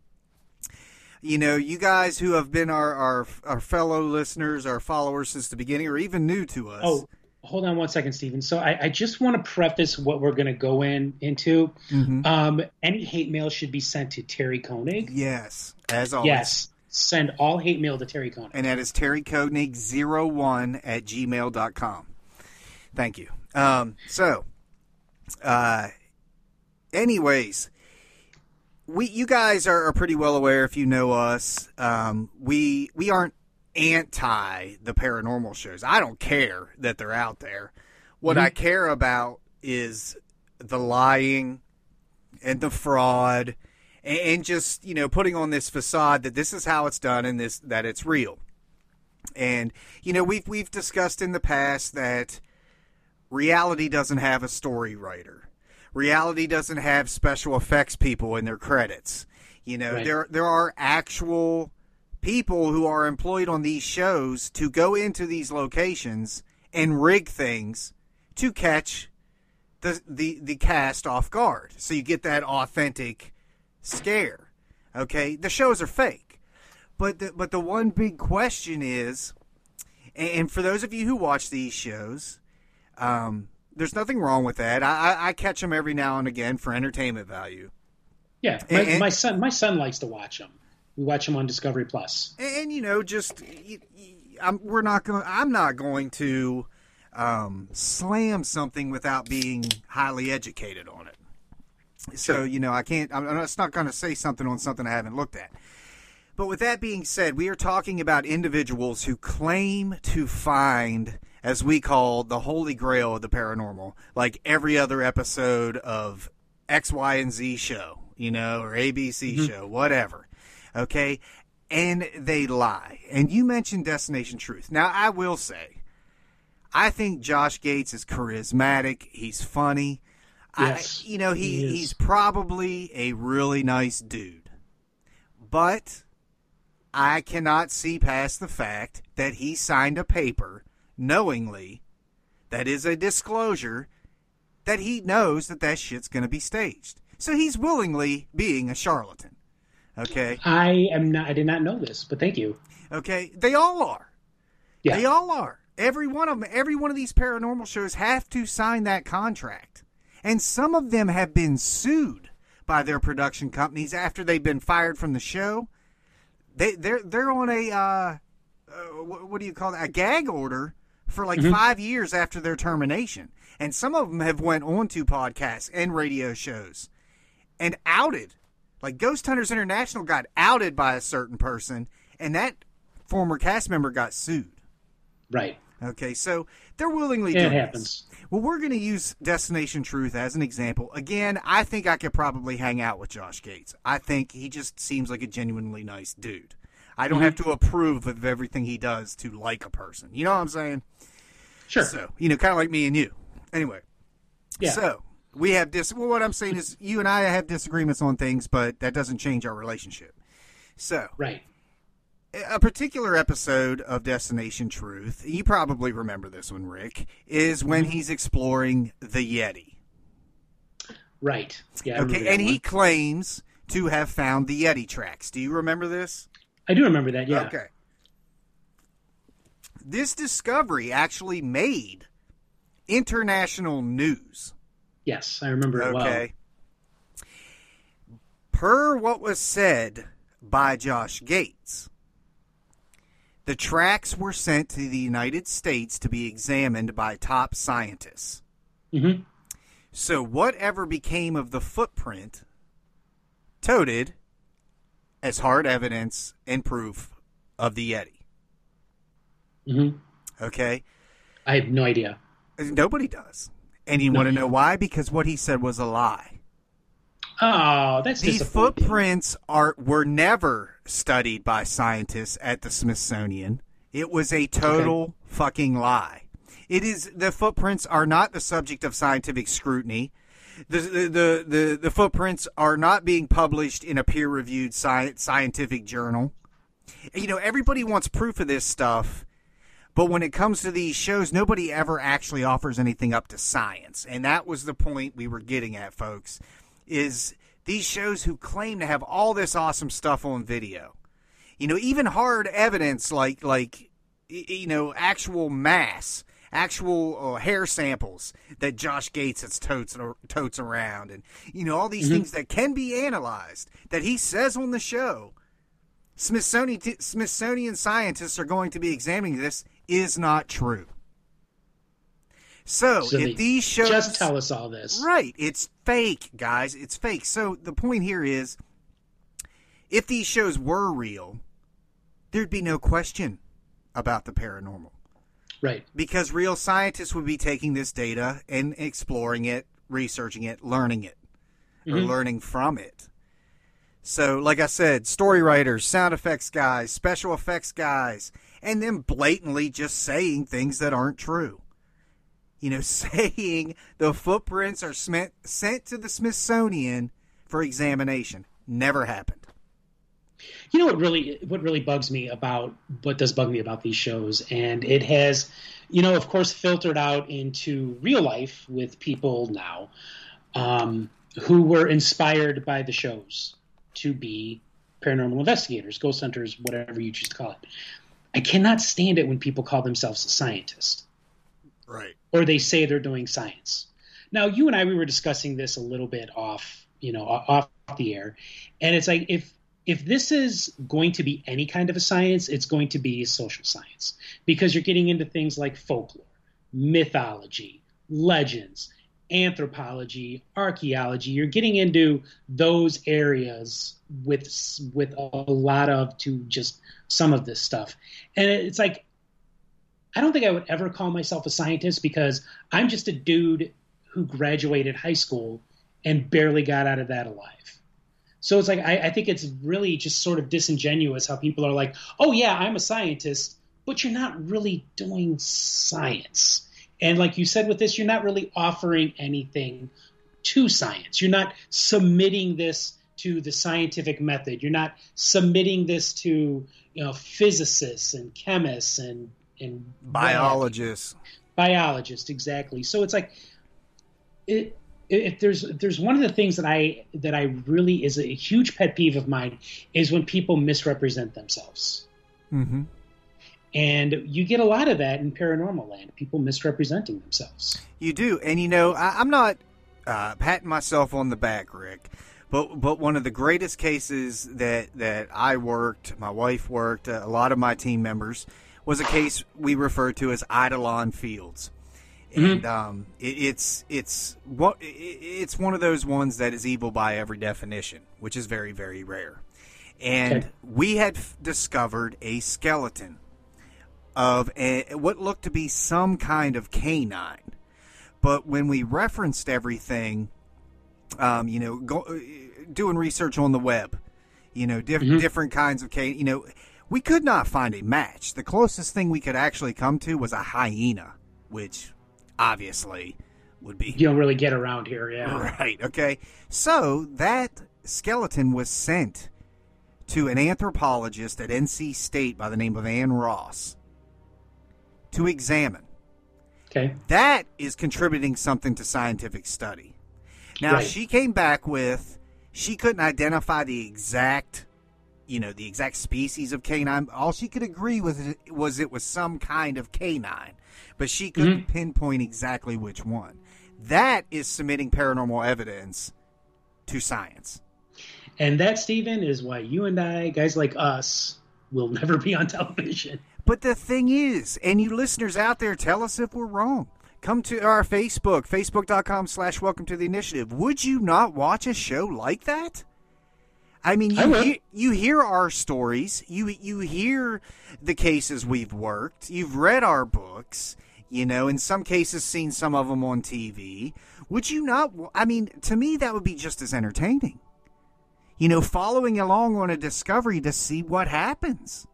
You know, you guys who have been our, our, our fellow listeners, our followers since the beginning, or even new to us. Oh, hold on one second, Stephen. So I, I just want to preface what we're going to go in into. Mm-hmm. Um, any hate mail should be sent to Terry Koenig. Yes, as always. Yes. Send all hate mail to Terry Koenig. And that is Terry Koenig01 at gmail.com. Thank you. Um, so, uh, anyways, we you guys are, are, pretty well aware if you know us. Um, we we aren't anti the paranormal shows. I don't care that they're out there. What mm-hmm. I care about is the lying and the fraud and, and just you know putting on this facade that this is how it's done and this that it's real. And you know we've we've discussed in the past that reality doesn't have a story writer. Reality doesn't have special effects people in their credits. You know, right. there there are actual people who are employed on these shows to go into these locations and rig things to catch the the the cast off guard. So you get that authentic scare. Okay? The shows are fake. But the, but the one big question is and for those of you who watch these shows, um, there's nothing wrong with that. I, I, catch them every now and again for entertainment value. Yeah, my, and, my son my son likes to watch them. We watch them on Discovery Plus. And, and you know, just I'm, we're not going. I'm not going to um, slam something without being highly educated on it. So you know, I can't. I'm, I'm not going to say something on something I haven't looked at. But with that being said, we are talking about individuals who claim to find, as we call, the holy grail of the paranormal, like every other episode of X, Y, and Z show, you know, or ABC mm-hmm. show, whatever okay? And they lie. And you mentioned Destination Truth. Now, I will say, I think Josh Gates is charismatic. He's funny. Yes, I, you know, he, he he's probably a really nice dude. But I cannot see past the fact that he signed a paper knowingly that is a disclosure that he knows that that shit's going to be staged. So he's willingly being a charlatan. Okay. I am not. I did not know this, but thank you. Okay. They all are. Yeah. They all are. Every one of them, every one of these paranormal shows have to sign that contract. And some of them have been sued by their production companies after they've been fired from the show. They they're they're on a uh, uh, what, what do you call it? A gag order for like Mhm. 5 years after their termination. And some of them have went on to podcasts and radio shows and outed. Like Ghost Hunters International got outed by a certain person and that former cast member got sued. Right. Okay, so they're willingly It doing this. happens. Well, we're going to use Destination Truth as an example. Again, I think I could probably hang out with Josh Gates. I think he just seems like a genuinely nice dude. I don't Mhm. have to approve of everything he does to like a person. You know what I'm saying? Sure. So, you know, kind of like me and you. Anyway, Yeah. so we have dis. Well, what I'm saying is, you and I have disagreements on things, but that doesn't change our relationship. So, right. A particular episode of Destination Truth, you probably remember this one, Rick, is when Mm-hmm. he's exploring the Yeti. Right. Yeah. Okay, and he claims to have found the Yeti tracks. Do you remember this? I do remember that. Yeah. Okay. This discovery actually made international news. Yes, I remember it well. Okay. Per what was said by Josh Gates, the tracks were sent to the United States to be examined by top scientists. hmm So, whatever became of the footprint, toted as hard evidence and proof of the Yeti. hmm Okay? I have no idea. Nobody does. And you No. want to know why? Because what he said was a lie. Oh, that's The footprints are were never studied by scientists at the Smithsonian. It was a total fucking lie. It is the footprints are not the subject of scientific scrutiny. The the the, the, the footprints are not being published in a peer reviewed sci- scientific journal. You know, everybody wants proof of this stuff, but when it comes to these shows, nobody ever actually offers anything up to science. And that was the point we were getting at, folks is these shows who claim to have all this awesome stuff on video. You know, even hard evidence like like you know actual mass, actual uh, hair samples that Josh Gates has totes totes around, and you know all these Mhm. things that can be analyzed that he says on the show. Smithsonian Smithsonian scientists are going to be examining this is not true. So, So if these shows Just tell us all this. Right. It's fake, guys. It's fake. So the point here is if these shows were real, there'd be no question about the paranormal. Right. Because real scientists would be taking this data and exploring it, researching it, learning it, or Mhm. learning from it. So, like I said, story writers, sound effects guys, special effects guys, and them blatantly just saying things that aren't true. You know, (laughs) saying the footprints are sment, sent to the Smithsonian for examination. Never happened. You know what really what really bugs me about what does bug me about these shows, and it has, you know, of course, filtered out into real life with people now um, who were inspired by the shows to be paranormal investigators, ghost hunters, whatever you choose to call it. I cannot stand it when people call themselves a scientist Right. or they say they're doing science. Now, you and I, we were discussing this a little bit off, you know, off the air, and it's like if if this is going to be any kind of a science, it's going to be social science because you're getting into things like folklore, mythology, legends, anthropology, archaeology. You're getting into those areas with with a lot of to just some of this stuff, and it's like I don't think I would ever call myself a scientist because I'm just a dude who graduated high school and barely got out of that alive. So it's like I, I think it's really just sort of disingenuous how people are like, "Oh yeah, I'm a scientist," but you're not really doing science. And like you said with this, you're not really offering anything to science. You're not submitting this to the scientific method. You're not submitting this to you know physicists and chemists and and Biologists. biologist exactly so it's like it if there's if there's one of the things that I that I really is a huge pet peeve of mine is when people misrepresent themselves. Mm-hmm. And you get a lot of that in paranormal land, people misrepresenting themselves. You do, and you know I, I'm not uh, patting myself on the back, Rick, but but one of the greatest cases that that I worked, my wife worked, uh, a lot of my team members was a case we refer to as Eidolon Fields. And um, it, it's it's what it, it's one of those ones that is evil by every definition, which is very very rare. And Okay. we had f- discovered a skeleton of a, what looked to be some kind of canine. But when we referenced everything, um, you know, go, uh, doing research on the web, you know, diff- different kinds of cane, you know, we could not find a match. The closest thing we could actually come to was a hyena, which obviously would be You don't really get around here, yeah. (laughs) Right. Okay. So that skeleton was sent to an anthropologist at NC State by the name of Ann Ross to examine. Okay. That is contributing something to scientific study. Now Right. she came back with she couldn't identify the exact you know the exact species of canine. All she could agree with was it was some kind of canine, but she couldn't mm-hmm. pinpoint exactly which one. That is submitting paranormal evidence to science. And that, Stephen, is why you and I, guys like us, will never be on television. But the thing is, and you listeners out there, tell us if we're wrong. Come to our Facebook, facebook.com slash welcome to the initiative. Would you not watch a show like that? I mean, you, will. hear, you hear our stories, you you hear the cases we've worked, you've read our books, you know, in some cases seen some of them on TV. Would you not? I mean, to me, that would be just as entertaining. You know, following along on a discovery to see what happens.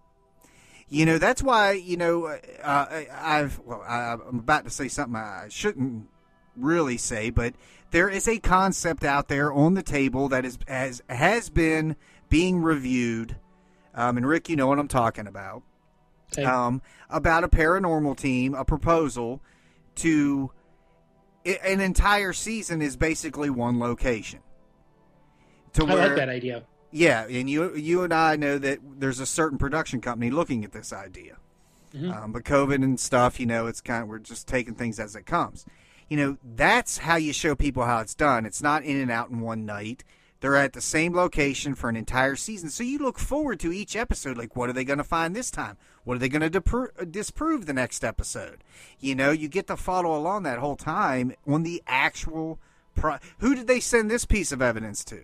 You know, that's why, you know, uh, I- I've, well, I, I'm about to say something I shouldn't really say, but there is a concept out there on the table that is, has, has been being reviewed. Um, and Rick, you know what I'm talking about. Okay. Um, about a paranormal team, a proposal to an entire season is basically one location. To I like that idea. yeah, and you you and I know that there's a certain production company looking at this idea. Um, but COVID and stuff, you know, it's kind of we're just taking things as it comes. You know, that's how you show people how it's done. It's not in and out in one night. They're at the same location for an entire season, so you look forward to each episode. Like, what are they going to find this time? What are they going to depro- uh, disprove the next episode? You know, you get to follow along that whole time on the actual. Pro- Who did they send this piece of evidence to?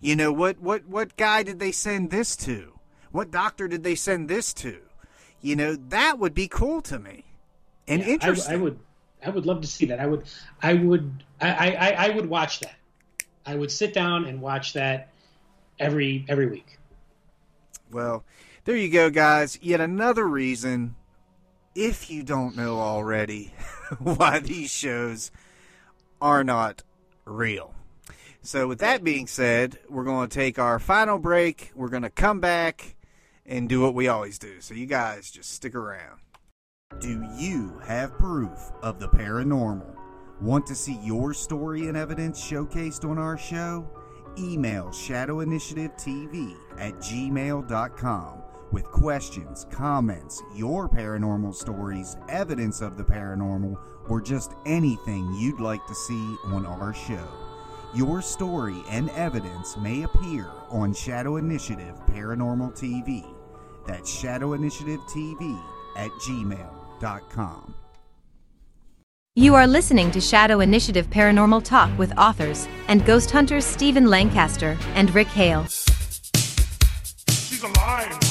You know what what what guy did they send this to? What doctor did they send this to? You know that would be cool to me and Yeah, I- interesting. I, would, I would love to see that. I would, I would, I, I, I would watch that. I would sit down and watch that every every week. Well, there you go, guys. Yet another reason, if you don't know already, (laughs) why these shows are not real. So, with that being said, we're going to take our final break. We're going to come back and do what we always do. So, you guys just stick around. Do you have proof of the paranormal? Want to see your story and evidence showcased on our show? Email Shadow Initiative TV at gmail.com with questions, comments, your paranormal stories, evidence of the paranormal, or just anything you'd like to see on our show. Your story and evidence may appear on Shadow Initiative Paranormal TV. That's Shadow Initiative TV at gmail.com. You are listening to Shadow Initiative Paranormal Talk with authors and ghost hunters Stephen Lancaster and Rick Hale. She's alive. Alive.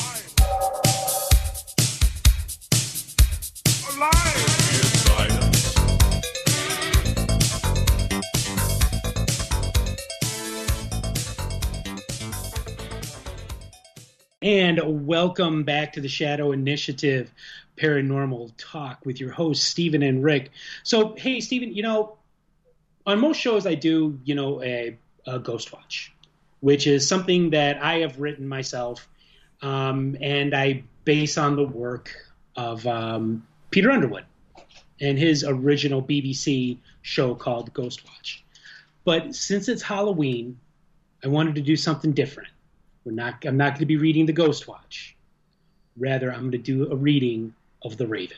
And welcome back to the Shadow Initiative Paranormal Talk with your hosts, Stephen and Rick. So, hey, Stephen, you know, on most shows I do, you know, a, a Ghost Watch, which is something that I have written myself, um, and I base on the work of um, Peter Underwood and his original BBC show called Ghost Watch. But since it's Halloween, I wanted to do something different. We're not. I'm not going to be reading the Ghost Watch. Rather, I'm going to do a reading of The Raven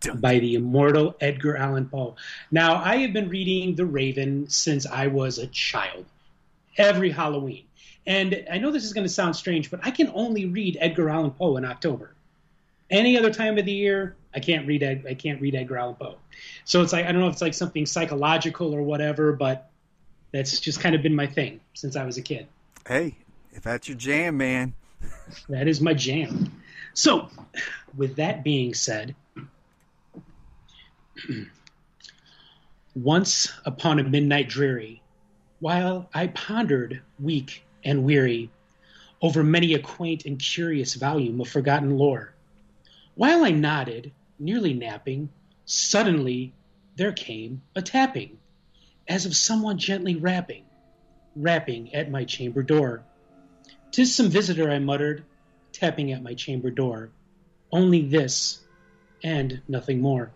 Dun- by the immortal Edgar Allan Poe. Now, I have been reading The Raven since I was a child, every Halloween. And I know this is going to sound strange, but I can only read Edgar Allan Poe in October. Any other time of the year, I can't read Ed, I can't read Edgar Allan Poe. So it's like I don't know if it's like something psychological or whatever, but that's just kind of been my thing since I was a kid. Hey, if that's your jam, man. That is my jam. So, with that being said, once upon a midnight dreary, while I pondered, weak and weary, over many a quaint and curious volume of forgotten lore, while I nodded, nearly napping, suddenly there came a tapping, as of someone gently rapping, rapping at my chamber door. "'Tis some visitor," I muttered, tapping at my chamber door. Only this, and nothing more.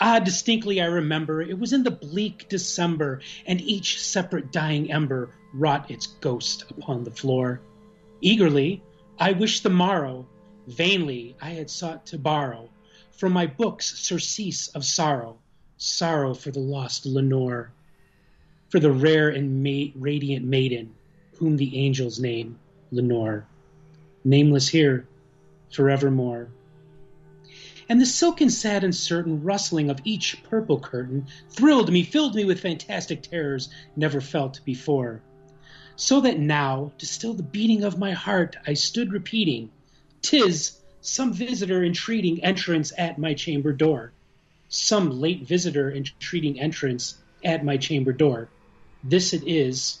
Ah, distinctly I remember it was in the bleak December, and each separate dying ember wrought its ghost upon the floor. Eagerly I wished the morrow, vainly I had sought to borrow from my books surcease of sorrow, sorrow for the lost Lenore, for the rare and ma- radiant maiden whom the angels name Lenore, nameless here forevermore. And the silken, sad, and certain rustling of each purple curtain thrilled me, filled me with fantastic terrors never felt before. So that now, to still the beating of my heart, I stood repeating, "'Tis some visitor entreating entrance at my chamber door, some late visitor entreating entrance at my chamber door. This it is,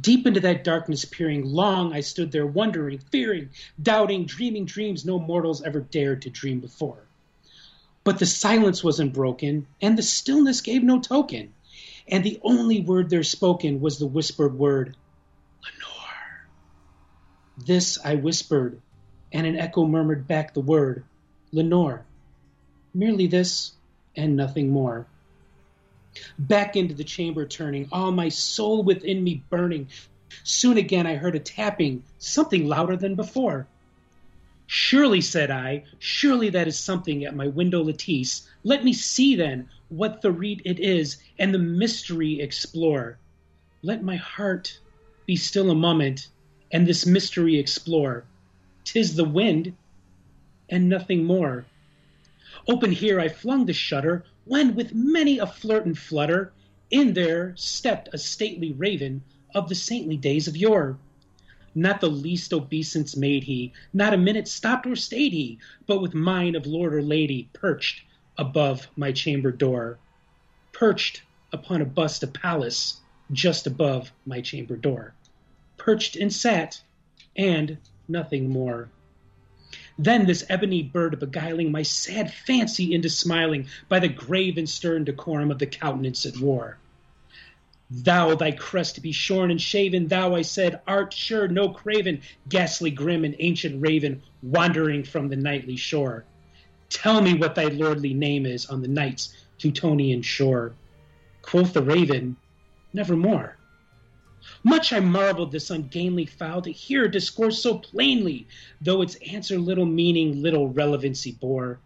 Deep into that darkness peering, long I stood there wondering, fearing, doubting, dreaming dreams no mortals ever dared to dream before. But the silence wasn't broken, and the stillness gave no token, and the only word there spoken was the whispered word, Lenore. This I whispered, and an echo murmured back the word, Lenore. Merely this, and nothing more. Back into the chamber turning, all my soul within me burning. Soon again I heard a tapping, something louder than before. Surely, said I, surely that is something at my window lattice. Let me see then what the reed it is, and the mystery explore. Let my heart be still a moment, and this mystery explore. Tis the wind, and nothing more. Open here I flung the shutter, when with many a flirt and flutter, in there stepped a stately raven of the saintly days of yore. Not the least obeisance made he, not a minute stopped or stayed he, but with mine of lord or lady perched above my chamber door, perched upon a bust of Pallas just above my chamber door, perched and sat, and nothing more. Then this ebony bird beguiling my sad fancy into smiling by the grave and stern decorum of the countenance it wore. Thou thy crest be shorn and shaven, thou, I said, art sure no craven, ghastly grim and ancient raven, wandering from the nightly shore. Tell me what thy lordly name is on the night's Plutonian shore. Quoth the raven, Nevermore. Much I marveled this ungainly fowl to hear discourse so plainly, though its answer little meaning, little relevancy bore.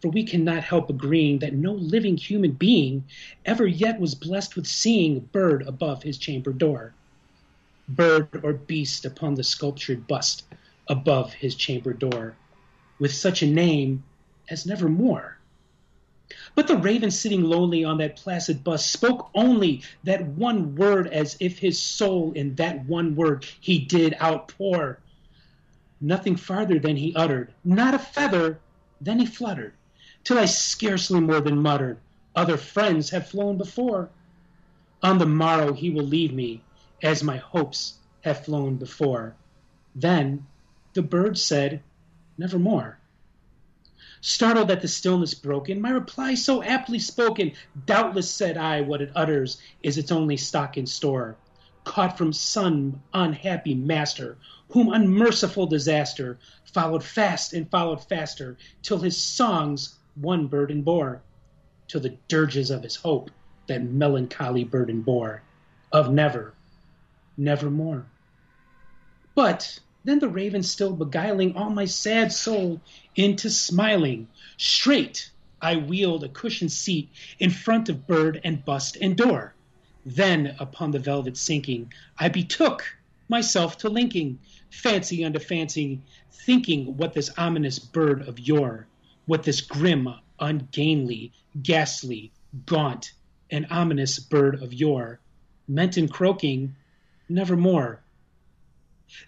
For we cannot help agreeing that no living human being ever yet was blessed with seeing a bird above his chamber door. Bird or beast upon the sculptured bust above his chamber door, with such a name as nevermore. But the raven sitting lonely on that placid bust spoke only that one word as if his soul in that one word he did outpour. Nothing farther than he uttered, not a feather, then he fluttered, till I scarcely more than muttered, Other friends have flown before. On the morrow he will leave me, as my hopes have flown before. Then the bird said, Nevermore. Startled at the stillness broken, my reply so aptly spoken, doubtless said I, what it utters is its only stock in store. Caught from some unhappy master, whom unmerciful disaster followed fast and followed faster, till his songs one burden bore, till the dirges of his hope that melancholy burden bore, of never, nevermore. But then the raven still beguiling all my sad soul into smiling. Straight I wheeled a cushioned seat in front of bird and bust and door. Then upon the velvet sinking, I betook myself to linking fancy unto fancy, thinking what this ominous bird of yore, what this grim, ungainly, ghastly, gaunt, and ominous bird of yore meant in croaking, nevermore.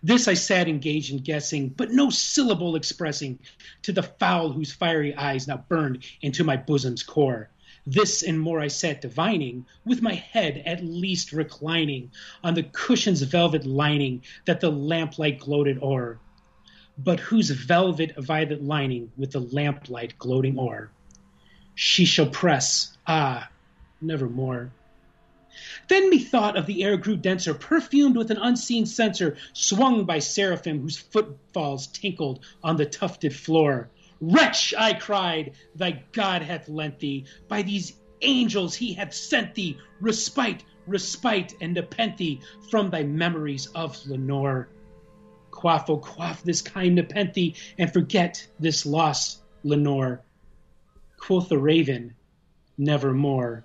This I sat engaged in guessing, but no syllable expressing to the fowl whose fiery eyes now burned into my bosom's core. This and more I sat divining, with my head at least reclining on the cushion's velvet lining that the lamplight gloated o'er, but whose velvet violet lining with the lamplight gloating o'er. She shall press, ah, nevermore. Then methought of the air grew denser, perfumed with an unseen censer, swung by seraphim whose footfalls tinkled on the tufted floor. Wretch, I cried, thy God hath lent thee, by these angels he hath sent thee, respite, respite, and nepenthe from thy memories of Lenore. Quaff, oh, quaff this kind nepenthe, and forget this lost Lenore. Quoth the raven, nevermore.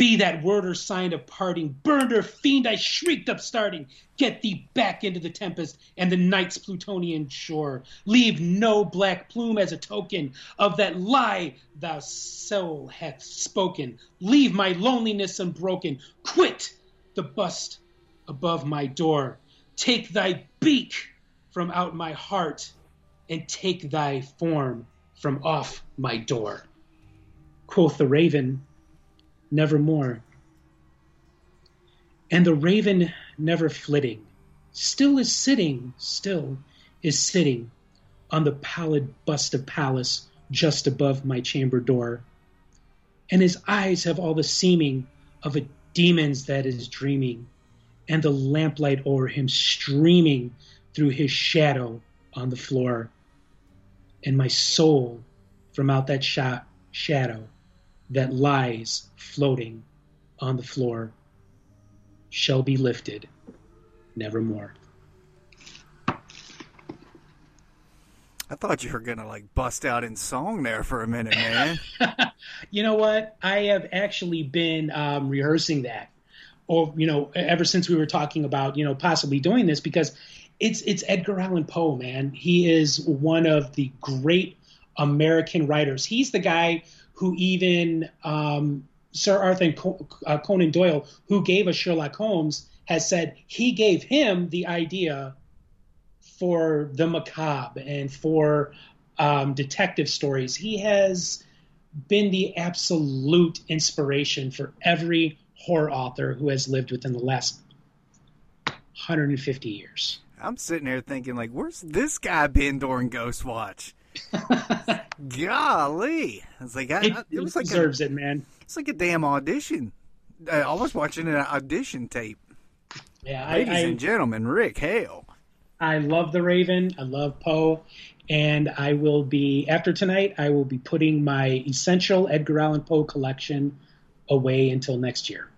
Be that word or sign of parting, burned or fiend, I shrieked upstarting. Get thee back into the tempest and the night's Plutonian shore. Leave no black plume as a token of that lie thou soul hath spoken. Leave my loneliness unbroken. Quit the bust above my door. Take thy beak from out my heart, and take thy form from off my door. Quoth the raven, nevermore. And the raven never flitting, still is sitting, still is sitting on the pallid bust of Pallas just above my chamber door. And his eyes have all the seeming of a demon's that is dreaming, and the lamplight o'er him streaming through his shadow on the floor. And my soul from out that sha- shadow that lies floating on the floor shall be lifted nevermore. I thought you were gonna like bust out in song there for a minute, man. (laughs) you know what? I have actually been um, rehearsing that, or you know, ever since we were talking about you know possibly doing this because it's it's Edgar Allan Poe, man. He is one of the great American writers. He's the guy who even um, Sir Arthur uh, Conan Doyle, who gave us Sherlock Holmes, has said he gave him the idea for the macabre and for um, detective stories. He has been the absolute inspiration for every horror author who has lived within the last 150 years. I'm sitting here thinking, like, where's this guy been during Ghostwatch? Golly, it's like I, It, I- it was like a, deserves it, man. it's like a damn audition. Uh, I was watching an audition tape. Yeah, I, Ladies and gentlemen, Rick Hale. I love the Raven. I love Poe, and I will be after tonight. I will be putting my essential Edgar Allan Poe collection away until next year.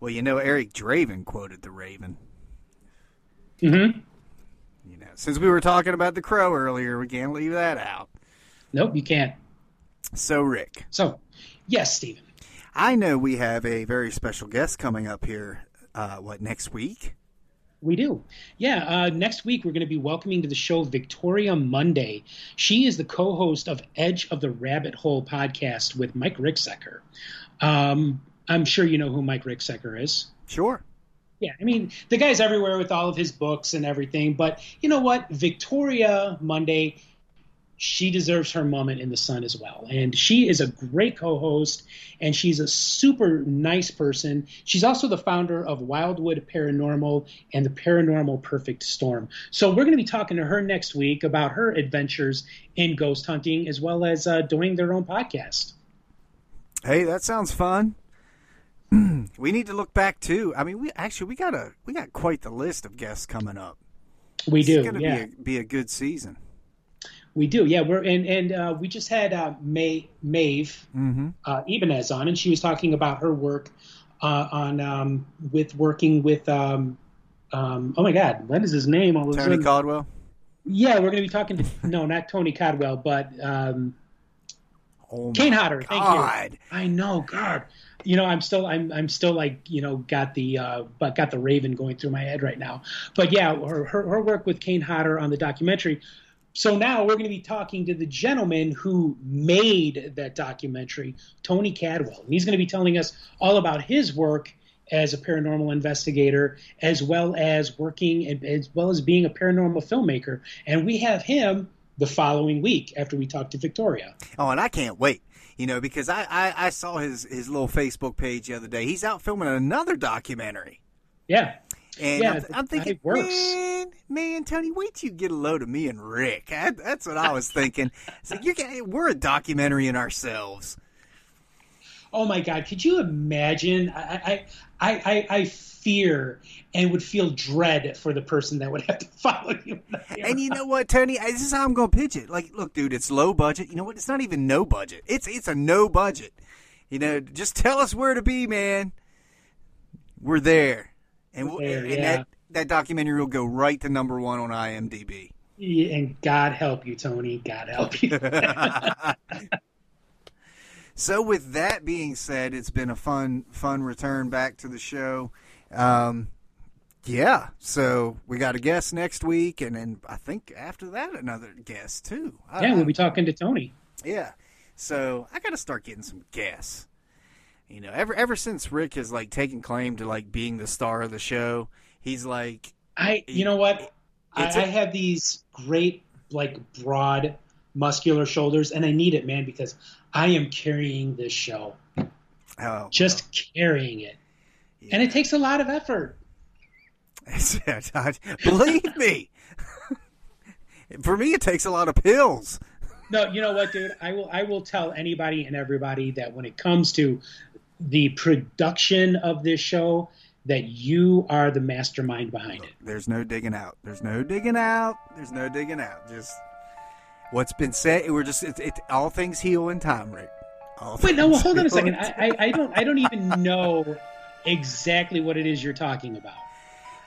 Well, you know, Eric Draven quoted the Raven. Mm-hmm. Since we were talking about the Crow earlier, we can't leave that out. Nope, you can't. So, Rick, So, yes, Stephen. I know we have a very special guest coming up here. Uh, what next week? We do. Yeah, uh, next week we're going to be welcoming to the show Victoria Monday. She is the co host of Edge of the Rabbit Hole podcast with Mike Ricksecker. Um, I'm sure you know who Mike Ricksecker is. Sure. Yeah, I mean, the guy's everywhere with all of his books and everything. But you know what? Victoria Monday, she deserves her moment in the sun as well. And she is a great co host, and she's a super nice person. She's also the founder of Wildwood Paranormal and the Paranormal Perfect Storm. So we're going to be talking to her next week about her adventures in ghost hunting as well as uh, doing their own podcast. Hey, that sounds fun. (clears throat) we need to look back too. I mean, we actually we got a we got quite the list of guests coming up. We do, It's going to yeah. be a, be a good season. We do, yeah. We're and and uh, we just had uh, May Maeve Mm-hmm. uh, Ibanez on, and she was talking about her work uh, on um, with working with um, um, oh my God, what is his name? All Tony sudden? Caldwell. Yeah, we're going to be talking to (laughs) no, not Tony Caldwell, but um, Oh Kane Hodder. Thank you. I know, God. You know, I'm still, I'm, I'm still like, you know, got the, uh, but got the Raven going through my head right now. But yeah, her, her, her work with Kane Hodder on the documentary. So now we're going to be talking to the gentleman who made that documentary, Tony Cadwell. And he's going to be telling us all about his work as a paranormal investigator, as well as working, and as well as being a paranormal filmmaker. And we have him the following week after we talk to Victoria. Oh, and I can't wait. You know, because I, I, I saw his, his little Facebook page the other day. He's out filming another documentary. Yeah. And Yeah, I'm, I'm thinking, it works. man, man, Tony, wait till you get a load of me and Rick. (laughs) That, that's what I was thinking. It's like, you're, getting- we're a documentary in ourselves. Oh my God! Could you imagine? I I, I, I, fear and would feel dread for the person that would have to (laughs) follow you. And you know what, Tony? This is how I'm going to pitch it. Like, look, dude, it's low budget. You know what? It's not even no budget. It's it's a no budget. You know, just tell us where to be, man. We're there, and, we'll, there, and yeah. that that documentary will go right to number one on IMDb. Yeah, and God help you, Tony. God help you. (laughs) (laughs) So, with that being said, it's been a fun, fun return back to the show. Um, yeah, so we got a guest next week, and then I think after that another guest too. I- yeah, we'll be talking to Tony. yeah. So I got to start getting some guests. You know, ever ever since Rick has like taken claim to like being the star of the show, he's like, I, you know what? I, a- I have these great, like, broad, muscular shoulders, and I need it, man, because I am carrying this show, oh, just carrying it, and it takes a lot of effort. (laughs) believe me. (laughs) For me, it takes a lot of pills. No, you know what, dude? I will I will tell anybody and everybody that when it comes to the production of this show, that you are the mastermind behind it. There's no digging out. There's no digging out. There's no digging out. Just what's been said. We're just it, it all things heal in time, right? All Wait, no, well, hold on a second. I, I, I don't I don't even know exactly what it is you're talking about.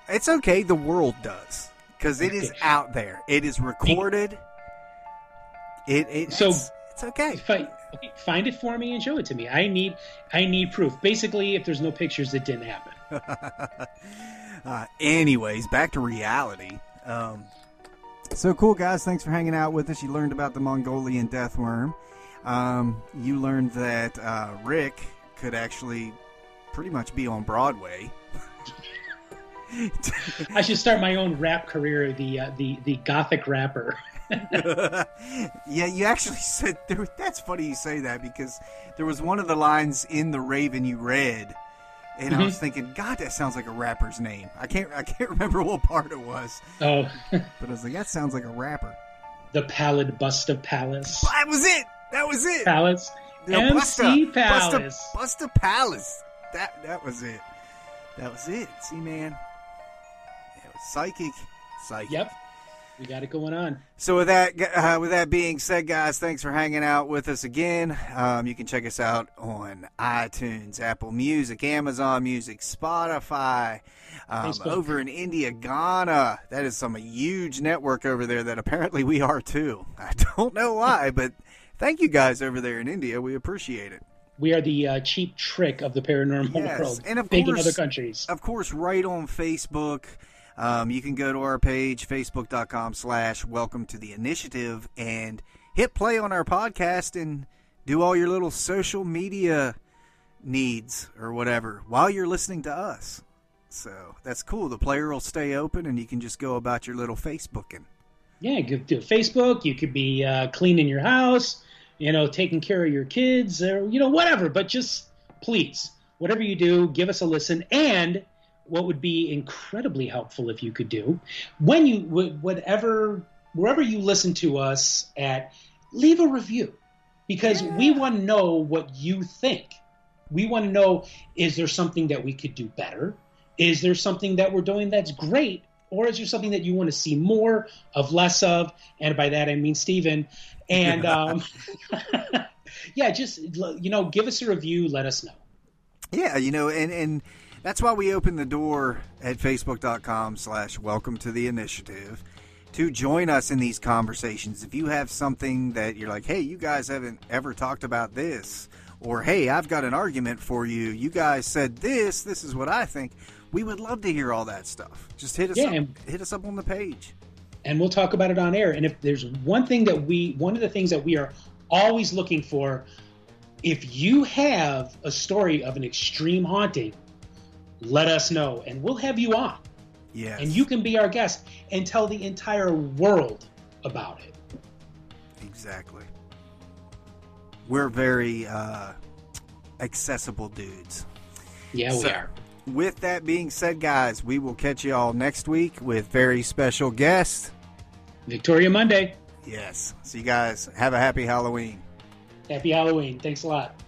It's okay. The world does because it is out there. It is recorded. It, it So- it's, it's okay. Fi- okay, find it for me and show it to me. I need I need proof. Basically, if there's no pictures, it didn't happen. (laughs) Uh, anyways, back to reality. Um, so cool, guys. Thanks for hanging out with us. You learned about the Mongolian death worm. Um, you learned that uh, Rick could actually pretty much be on Broadway. (laughs) I should start my own rap career, the uh, the the gothic rapper. (laughs) yeah, you actually said there, that's funny you say that because there was one of the lines in the Raven you read, and I was mm-hmm. thinking, God, that sounds like a rapper's name. I can't I can't (laughs) remember what part it was, Oh, but I was like, that sounds like a rapper. the Pallid Busta Palace. That was it. That was it. Palace. MC Busta, Palace. Busta, Busta Palace. That that was it. That was it. See, man. It was psychic, Psych. Yep. We got it going on. So with that, uh, with that being said, guys, thanks for hanging out with us again. Um, you can check us out on iTunes, Apple Music, Amazon Music, Spotify. Um, over in India, Gaana, that is some huge network over there that apparently we are too. I (laughs) don't know why, but thank you guys over there in India. We appreciate it. We are the uh, cheap trick of the paranormal Yes, world, and of course- other countries. of course, right on Facebook. Um, you can go to our page, facebook.com slash welcome to the initiative, and hit play on our podcast and do all your little social media needs or whatever while you're listening to us. So that's cool. The player will stay open and you can just go about your little Facebooking. Yeah, you could do Facebook. You could be uh, cleaning your house, you know, taking care of your kids, or you know, whatever. But just please, whatever you do, give us a listen. And what would be incredibly helpful if you could do when you would whatever wherever you listen to us at, leave a review because we want to know what you think. We want to know is there something that we could do better? Is there something that we're doing that's great? Or is there something that you want to see more of, less of? And by that I mean Stephen. And (laughs) um, (laughs) yeah, just you know, give us a review. Let us know. Yeah, you know, and and that's why we open the door at facebook.com slash welcome to the initiative to join us in these conversations. If you have something that you're like, hey, you guys haven't ever talked about this, or hey, I've got an argument for you. You guys said this. This is what I think. We would love to hear all that stuff. Just hit us Yeah, up. and- Hit us up on the page. and we'll talk about it on air. And if there's one thing that we, one of the things that we are always looking for, if you have a story of an extreme haunting, let us know, and we'll have you on, Yes. and you can be our guest and tell the entire world about it. Exactly. We're very uh, accessible dudes. Yeah, we are. With that being said, guys, we will catch you all next week with very special guest. Victoria Monday. Yes. So you guys have a happy Halloween. Happy Halloween. Thanks a lot.